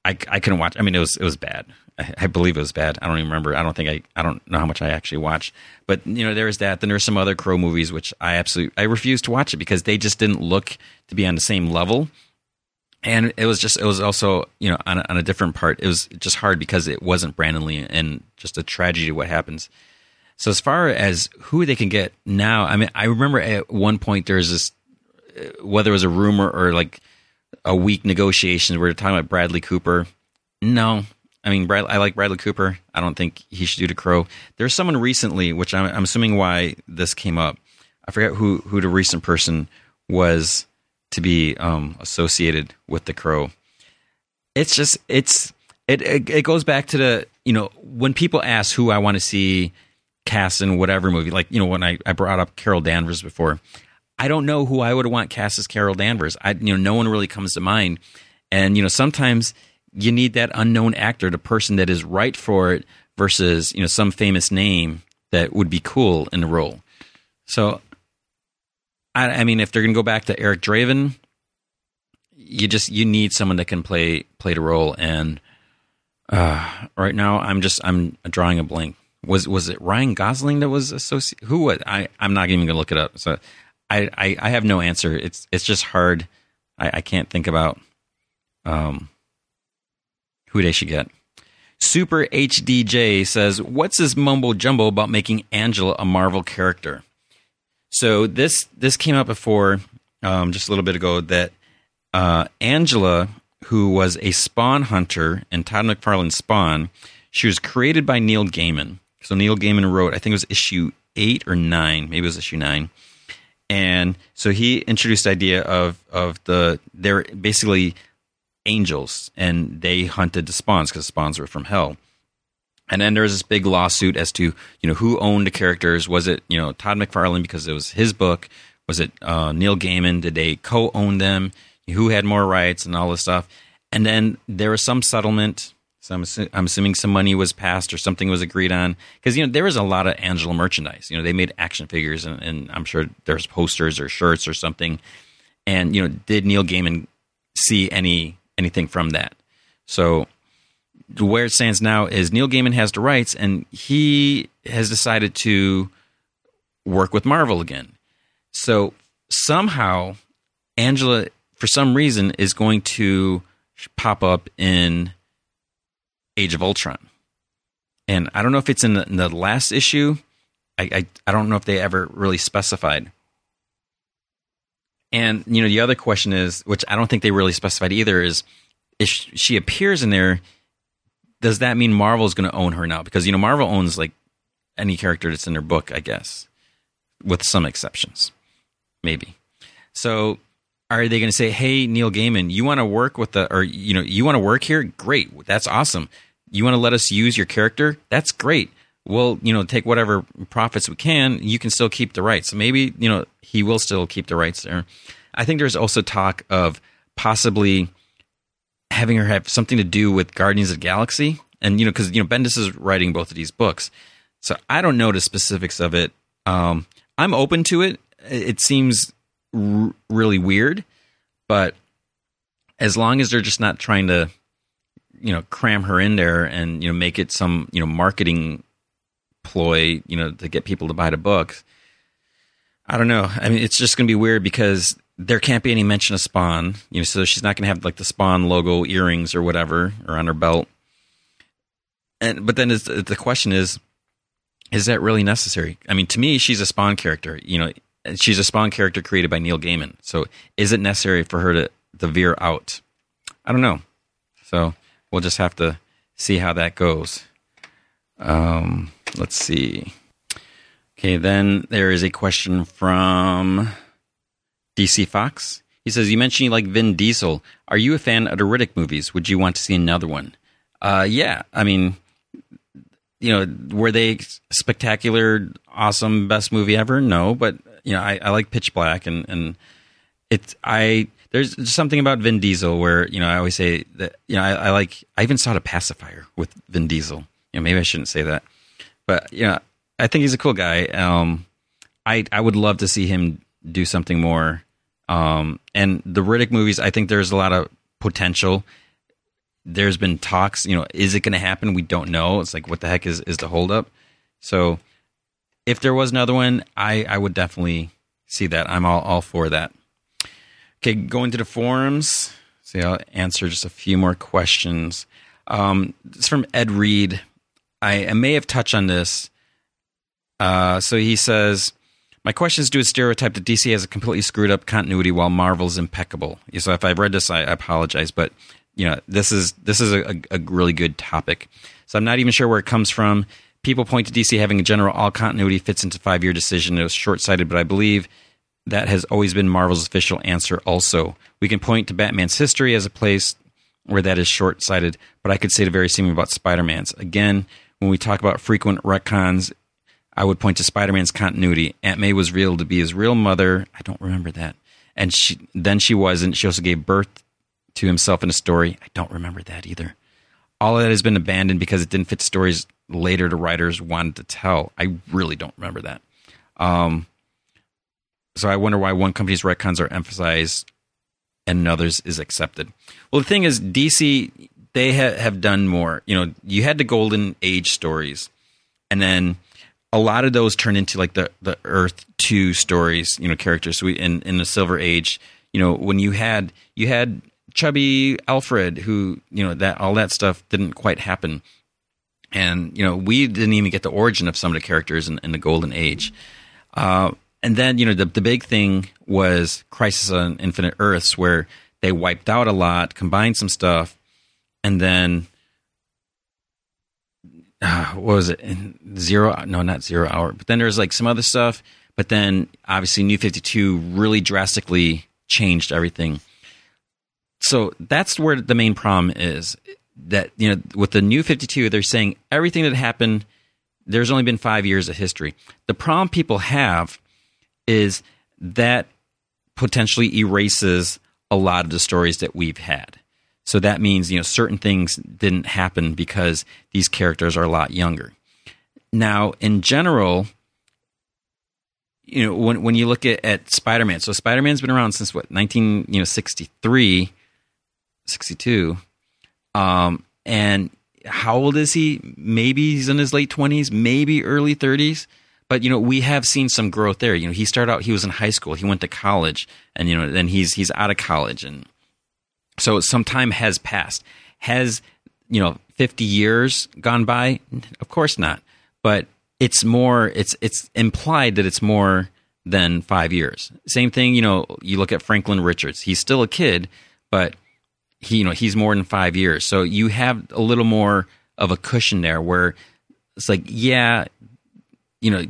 I, I couldn't watch. I mean, it was it was bad. I, I, believe it was bad. I don't even remember. I don't think I I don't know how much I actually watched. But you know, there's that. Then there's some other Crow movies which I absolutely I refused to watch it because they just didn't look to be on the same level. And it was just it was also you know on a, on a different part. It was just hard because it wasn't Brandon Lee and just a tragedy what happens. So as far as who they can get now, I mean, I remember at one point there's this uh, whether it was a rumor or like a weak negotiations. We are talking about Bradley Cooper. No, I mean, Brad, I like Bradley Cooper. I don't think he should do the Crow. There's someone recently, which I'm, I'm, assuming why this came up. I forget who who the recent person was to be um, associated with the Crow. It's just it's it, it it goes back to the you know when people ask who I want to see cast in whatever movie, like you know when I I brought up Carol Danvers before. I don't know who I would want cast as Carol Danvers. I you know no one really comes to mind, and you know sometimes you need that unknown actor, the person that is right for it, versus you know some famous name that would be cool in the role. So, I, I mean, if they're going to go back to Eric Draven, you just you need someone that can play play the role. And uh, right now, I'm just I'm drawing a blank. Was was it Ryan Gosling that was associated? Who was I? I'm not even going to look it up. So I, I, I have no answer. It's it's just hard. I, I can't think about um, who they should get. Super HDJ says, "What's this mumbo jumbo about making Angela a Marvel character?" So this this came up before, um, just a little bit ago, that uh, Angela, who was a Spawn hunter in Todd McFarlane's Spawn, she was created by Neil Gaiman. So Neil Gaiman wrote, I think it was issue eight or nine, maybe it was issue nine and so he introduced the idea of of the they're basically angels and they hunted the spawns because spawns were from hell. And then there was this big lawsuit as to you know who owned the characters. Was it you know todd mcfarlane because it was his book? Was it uh, neil gaiman? Did they co-own them? Who had more rights and all this stuff? And then there was some settlement so I'm, assu- I'm assuming some money was passed or something was agreed on because you know there was a lot of Angela merchandise. You know they made action figures and, and I'm sure there's posters or shirts or something. And you know did Neil Gaiman see any anything from that? So where it stands now is Neil Gaiman has the rights and he has decided to work with Marvel again. So somehow Angela, for some reason, is going to pop up in Age of Ultron. And I don't know if it's in the, in the last issue. I, I, I don't know if they ever really specified. And you know the other question is, which I don't think they really specified either, is if she appears in there, does that mean Marvel is going to own her now? Because you know Marvel owns like any character that's in their book, I guess, with some exceptions, maybe. So are they going to say, "Hey, Neil Gaiman, you want to work with the, or you know, you want to work here? Great, that's awesome. You want to let us use your character? That's great. We'll, you know, take whatever profits we can. You can still keep the rights. Maybe, you know, he will still keep the rights there. I think there's also talk of possibly having her have something to do with Guardians of Galaxy, and you know, because you know, Bendis is writing both of these books, so I don't know the specifics of it. Um, I'm open to it. It seems r- really weird, but as long as they're just not trying to, you know, cram her in there and you know make it some you know marketing ploy, you know, to get people to buy the books. I don't know. I mean, it's just going to be weird because there can't be any mention of Spawn, you know, so she's not going to have like the Spawn logo earrings or whatever or on her belt. And but then the question is, is that really necessary? I mean, to me, she's a Spawn character. You know, she's a Spawn character created by Neil Gaiman. So is it necessary for her to, to veer out? I don't know. So we'll just have to see how that goes. Um, let's see. Okay, then there is a question from DC Fox. He says, You mentioned you like Vin Diesel. Are you a fan of the Riddick movies? Would you want to see another one? Uh, yeah. I mean, you know, were they spectacular, awesome, best movie ever? No, but you know, I, I like Pitch Black, and and it's I there's something about Vin Diesel where you know I always say that you know I, I like I even saw a pacifier with Vin Diesel. You know, maybe I shouldn't say that, but you know, I think he's a cool guy. Um, I I would love to see him do something more. Um, and the Riddick movies, I think there's a lot of potential there's been talks. You know, is it going to happen? We don't know. It's like what the heck is is the holdup? So if there was another one, I I would definitely see that. I'm all all for that. Okay, going to the forums. See, I'll answer just a few more questions. Um, it's from Ed Reed. I, I may have touched on this. Uh, so he says, my question is: Do a stereotype that DC has a completely screwed up continuity while Marvel's impeccable? So if I've read this, I, apologize, but you know this is this is a, a really good topic. So I'm not even sure where it comes from. People point to DC having a general all continuity fits into five year decision. It was short sighted, but I believe that has always been Marvel's official answer. Also, we can point to Batman's history as a place where that is short sighted, but I could say the very same about Spider Man's. Again, when we talk about frequent retcons, I would point to Spider Man's continuity. Aunt May was real to be his real mother. I don't remember that. And she, then she wasn't. She also gave birth to himself in a story. I don't remember that either. All of that has been abandoned because it didn't fit stories later the writers wanted to tell. I really don't remember that. Um, so I wonder why one company's retcons are emphasized and another's is accepted. Well, the thing is, DC they ha- have done more. You know, you had the Golden Age stories, and then a lot of those turned into like the the Earth Two stories. You know, characters. So we, in in the Silver Age, you know, when you had you had chubby Alfred, who you know that all that stuff didn't quite happen, and you know we didn't even get the origin of some of the characters in, in the Golden Age. Uh, and then you know the the big thing was Crisis on Infinite Earths, where they wiped out a lot, combined some stuff, and then uh, what was it? Zero? No, not Zero Hour. But then there's like some other stuff. But then obviously New Fifty Two really drastically changed everything so that's where the main problem is that you know with the new 52 they're saying everything that happened there's only been 5 years of history the problem people have is that potentially erases a lot of the stories that we've had so that means you know certain things didn't happen because these characters are a lot younger now in general you know when when you look at, at spider-man so spider-man's been around since what 19 you know 63 62. Um, and how old is he? Maybe he's in his late 20s, maybe early 30s. But you know, we have seen some growth there. You know, he started out he was in high school, he went to college, and you know, then he's he's out of college and so some time has passed. Has, you know, 50 years gone by? Of course not. But it's more it's it's implied that it's more than 5 years. Same thing, you know, you look at Franklin Richards. He's still a kid, but he you know he's more than five years so you have a little more of a cushion there where it's like yeah you know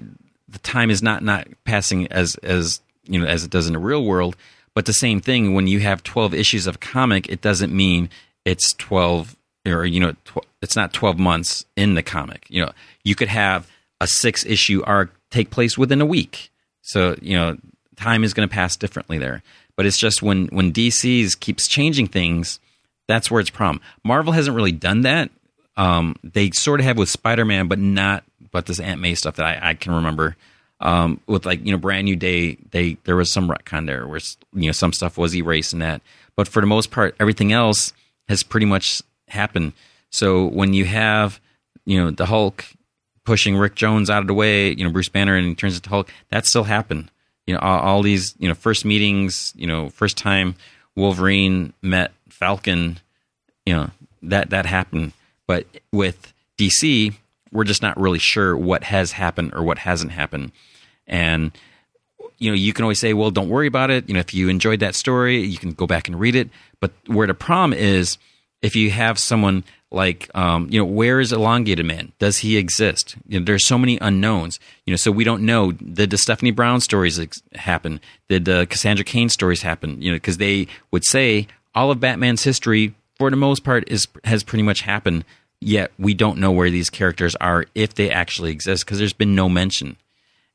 the time is not not passing as as you know as it does in the real world but the same thing when you have 12 issues of comic it doesn't mean it's 12 or you know tw- it's not 12 months in the comic you know you could have a six issue arc take place within a week so you know time is going to pass differently there but it's just when when DC's keeps changing things, that's where it's problem. Marvel hasn't really done that. Um, they sort of have with Spider Man, but not but this Aunt May stuff that I, I can remember. Um, with like you know, brand new day, they there was some retcon there where you know some stuff was erased in that, but for the most part, everything else has pretty much happened. So when you have you know the Hulk pushing Rick Jones out of the way, you know Bruce Banner, and he turns into Hulk, that still happened. You know all, all these you know first meetings, you know first time Wolverine met Falcon, you know that that happened. But with DC, we're just not really sure what has happened or what hasn't happened. And you know, you can always say, "Well, don't worry about it." You know, if you enjoyed that story, you can go back and read it. But where the problem is, if you have someone like, um, you know, where is Elongated Man? Does he exist? You know, there's so many unknowns. You know, so we don't know. Did the Stephanie Brown stories ex- happen? Did the Cassandra Cain stories happen? You know, because they would say all of Batman's history, for the most part, is has pretty much happened. Yet we don't know where these characters are if they actually exist because there's been no mention.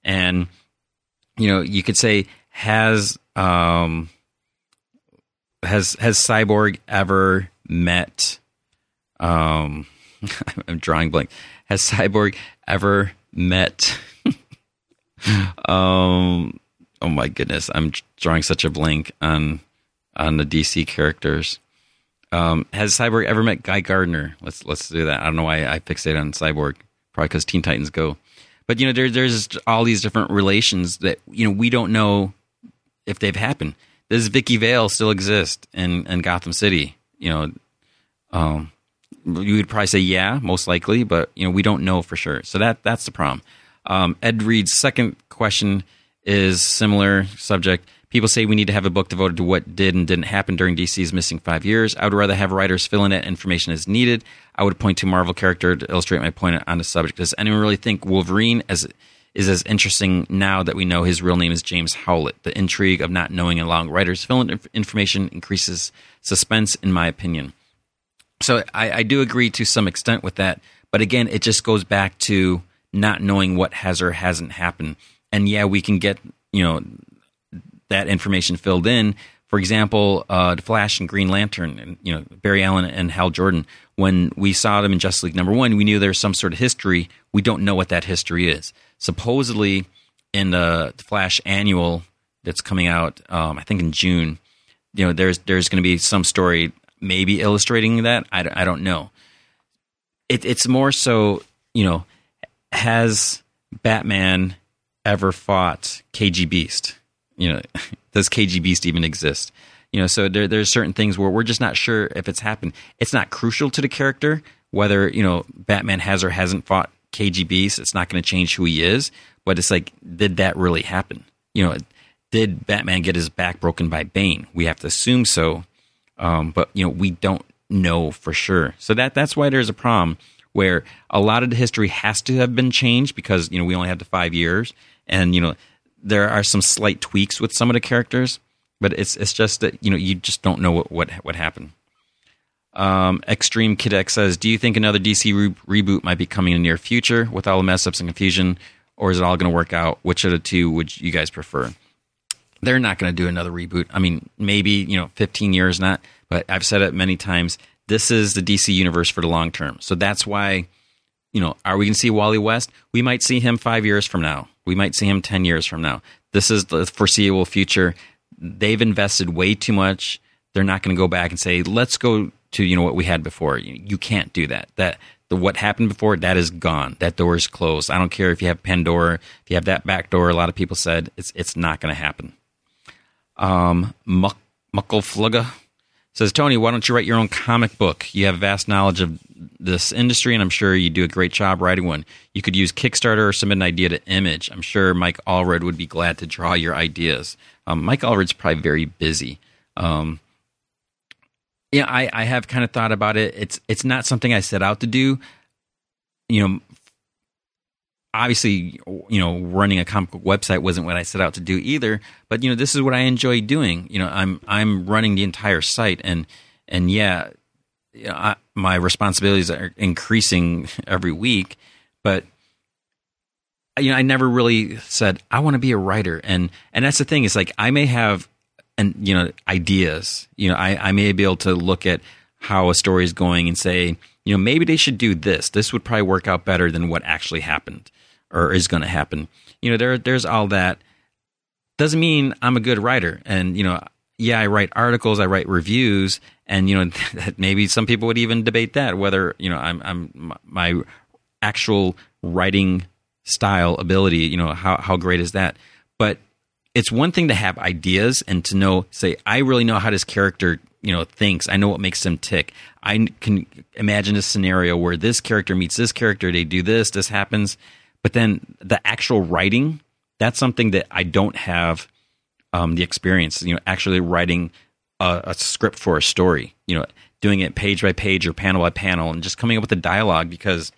And you know, you could say has um, has has Cyborg ever met? Um, I'm drawing blank. Has Cyborg ever met? um, oh my goodness, I'm drawing such a blank on on the DC characters. Um, has Cyborg ever met Guy Gardner? Let's let's do that. I don't know why I fixate on Cyborg. Probably because Teen Titans Go. But you know, there, there's all these different relations that you know we don't know if they've happened. Does Vicki Vale still exist in, in Gotham City? You know, um, you would probably say yeah, most likely, but you know we don't know for sure. So that that's the problem. Um, Ed Reed's second question is similar subject. People say we need to have a book devoted to what did and didn't happen during DC's missing five years. I would rather have writers fill in that information as needed. I would point to Marvel character to illustrate my point on the subject. Does anyone really think Wolverine as is as interesting now that we know his real name is James Howlett? The intrigue of not knowing and allowing writers fill in information increases suspense, in my opinion. So I, I do agree to some extent with that, but again, it just goes back to not knowing what has or hasn't happened. And yeah, we can get you know that information filled in. For example, uh, the Flash and Green Lantern, and you know Barry Allen and Hal Jordan. When we saw them in Justice League number one, we knew there's some sort of history. We don't know what that history is. Supposedly, in the Flash annual that's coming out, um, I think in June, you know, there's there's going to be some story maybe illustrating that. I, I don't know. It, it's more so, you know, has Batman ever fought KG Beast? You know, does KG Beast even exist? You know, so there, there's certain things where we're just not sure if it's happened. It's not crucial to the character whether you know Batman has or hasn't fought KG Beast. It's not going to change who he is. But it's like, did that really happen? You know, did Batman get his back broken by Bane? We have to assume so, um, but you know, we don't know for sure. So that that's why there's a problem where a lot of the history has to have been changed because you know we only have the five years, and you know there are some slight tweaks with some of the characters, but it's it's just that you know you just don't know what what, what happened. Um, Extreme Kid says, "Do you think another DC re- reboot might be coming in the near future with all the mess ups and confusion, or is it all going to work out? Which of the two would you guys prefer?" They're not going to do another reboot. I mean, maybe you know, 15 years not, but I've said it many times. This is the DC universe for the long term, so that's why. You know, are we going to see Wally West? We might see him five years from now. We might see him 10 years from now. This is the foreseeable future. They've invested way too much. They're not going to go back and say, let's go to, you know, what we had before. You, you can't do that. That the what happened before, that is gone. That door is closed. I don't care if you have Pandora, if you have that back door, a lot of people said it's, it's not going to happen. Um, Muck, Muckleflugga says, Tony, why don't you write your own comic book? You have vast knowledge of this industry, and I'm sure you do a great job writing one. You could use Kickstarter or submit an idea to Image. I'm sure Mike Allred would be glad to draw your ideas. Um, Mike Allred's probably very busy. Um, yeah, I, I have kind of thought about it. It's it's not something I set out to do. You know, obviously, you know, running a comic book website wasn't what I set out to do either. But you know, this is what I enjoy doing. You know, I'm I'm running the entire site, and and yeah, you know, I, my responsibilities are increasing every week. But you know, I never really said I want to be a writer, and and that's the thing is like I may have and you know ideas. You know, I I may be able to look at how a story is going and say, you know, maybe they should do this. This would probably work out better than what actually happened or is going to happen. You know, there there's all that. Doesn't mean I'm a good writer, and you know, yeah, I write articles, I write reviews, and you know, maybe some people would even debate that whether you know I'm I'm my actual writing style ability, you know, how how great is that? But it's one thing to have ideas and to know, say, I really know how this character, you know, thinks. I know what makes them tick. I can imagine a scenario where this character meets this character, they do this, this happens. But then the actual writing, that's something that I don't have um, the experience. You know, actually writing a, a script for a story. You know, doing it page by page or panel by panel, and just coming up with the dialogue because,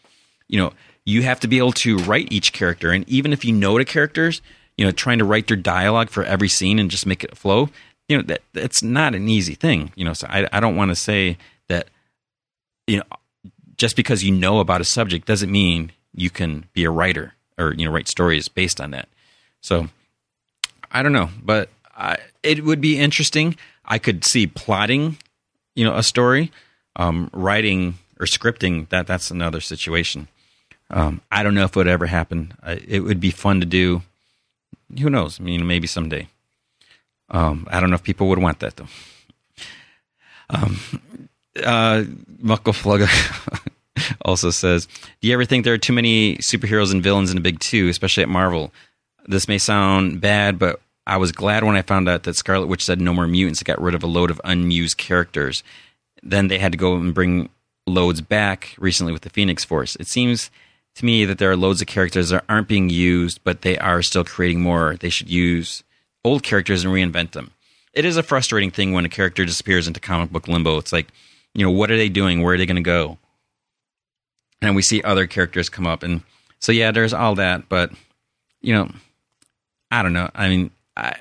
you know, you have to be able to write each character, and even if you know the characters, you know, trying to write their dialogue for every scene and just make it flow, you know, that it's not an easy thing. You know, so I, I don't want to say that, you know, just because you know about a subject doesn't mean you can be a writer or you know write stories based on that. So I don't know, but I, it would be interesting. I could see plotting, you know, a story, um, writing or scripting. That that's another situation. Um, I don't know if it would ever happen. it would be fun to do who knows? I mean, maybe someday. Um, I don't know if people would want that though. Um, uh, Muckle also says, "Do you ever think there are too many superheroes and villains in the big two, especially at Marvel? This may sound bad, but I was glad when I found out that Scarlet Witch said no more mutants. It got rid of a load of unused characters. Then they had to go and bring loads back recently with the Phoenix Force. It seems." to me that there are loads of characters that aren't being used, but they are still creating more. They should use old characters and reinvent them. It is a frustrating thing when a character disappears into comic book limbo. It's like, you know, what are they doing? Where are they going to go? And we see other characters come up. And so, yeah, there's all that. But, you know, I don't know. I mean, I,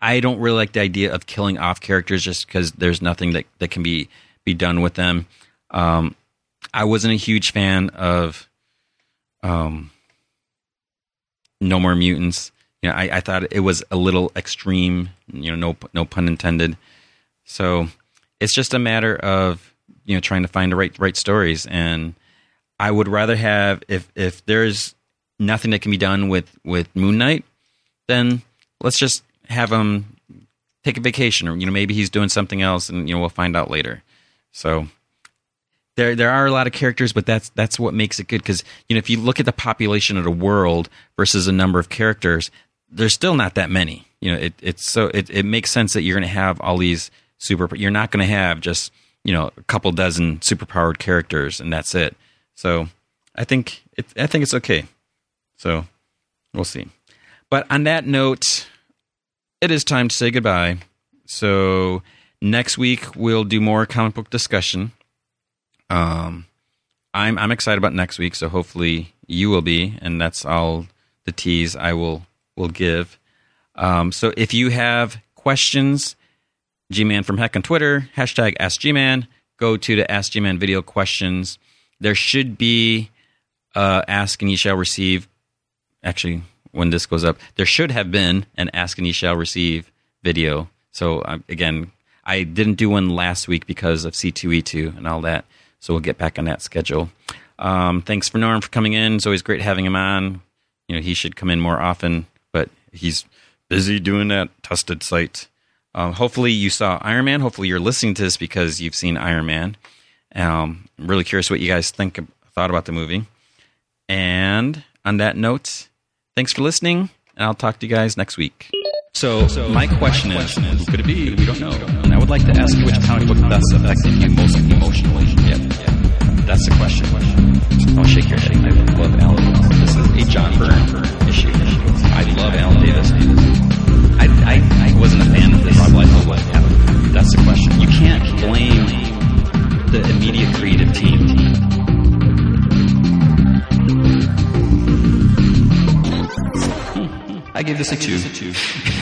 I don't really like the idea of killing off characters just because there's nothing that, that can be, be done with them. Um, I wasn't a huge fan of um, No More Mutants. You know, I, I thought it was a little extreme. You know, no no pun intended. So it's just a matter of you know trying to find the right right stories. And I would rather have if if there's nothing that can be done with with Moon Knight, then let's just have him take a vacation, or you know maybe he's doing something else, and you know we'll find out later. So there there are a lot of characters, but that's that's what makes it good because you know if you look at the population of the world versus a number of characters, there's still not that many. You know, it, it's so it, it makes sense that you're going to have all these super. You're not going to have just you know a couple dozen superpowered characters and that's it. So I think it, I think it's okay. So we'll see. But on that note, it is time to say goodbye. So next week we'll do more comic book discussion. Um, I'm I'm excited about next week, so hopefully you will be, and that's all the tease I will will give. Um, so if you have questions, G-Man from Heck on Twitter, hashtag Ask G-Man, go to the Ask G-Man video questions. There should be uh, Ask and Ye Shall Receive. Actually, when this goes up, there should have been an Ask and Ye Shall Receive video. So uh, again, I didn't do one last week because of C2E2 and all that. So we'll get back on that schedule. Um, thanks for Norm for coming in. It's always great having him on. You know, he should come in more often, but he's busy doing that tested site. Um, hopefully you saw Iron Man. Hopefully you're listening to this because you've seen Iron Man. Um, I'm really curious what you guys think thought about the movie. And on that note, thanks for listening, and I'll talk to you guys next week. So, so my, question my question is, who could it be? We don't know. And I would like to ask you which comic book best affected you most emotionally. Yeah, yeah. That's the question. Don't shake your head. I love Alan. This is a John Byrne issue. I love Alan Davis. I, I, I wasn't a fan of this. That's the question. You can't blame the immediate creative team. I gave this a two.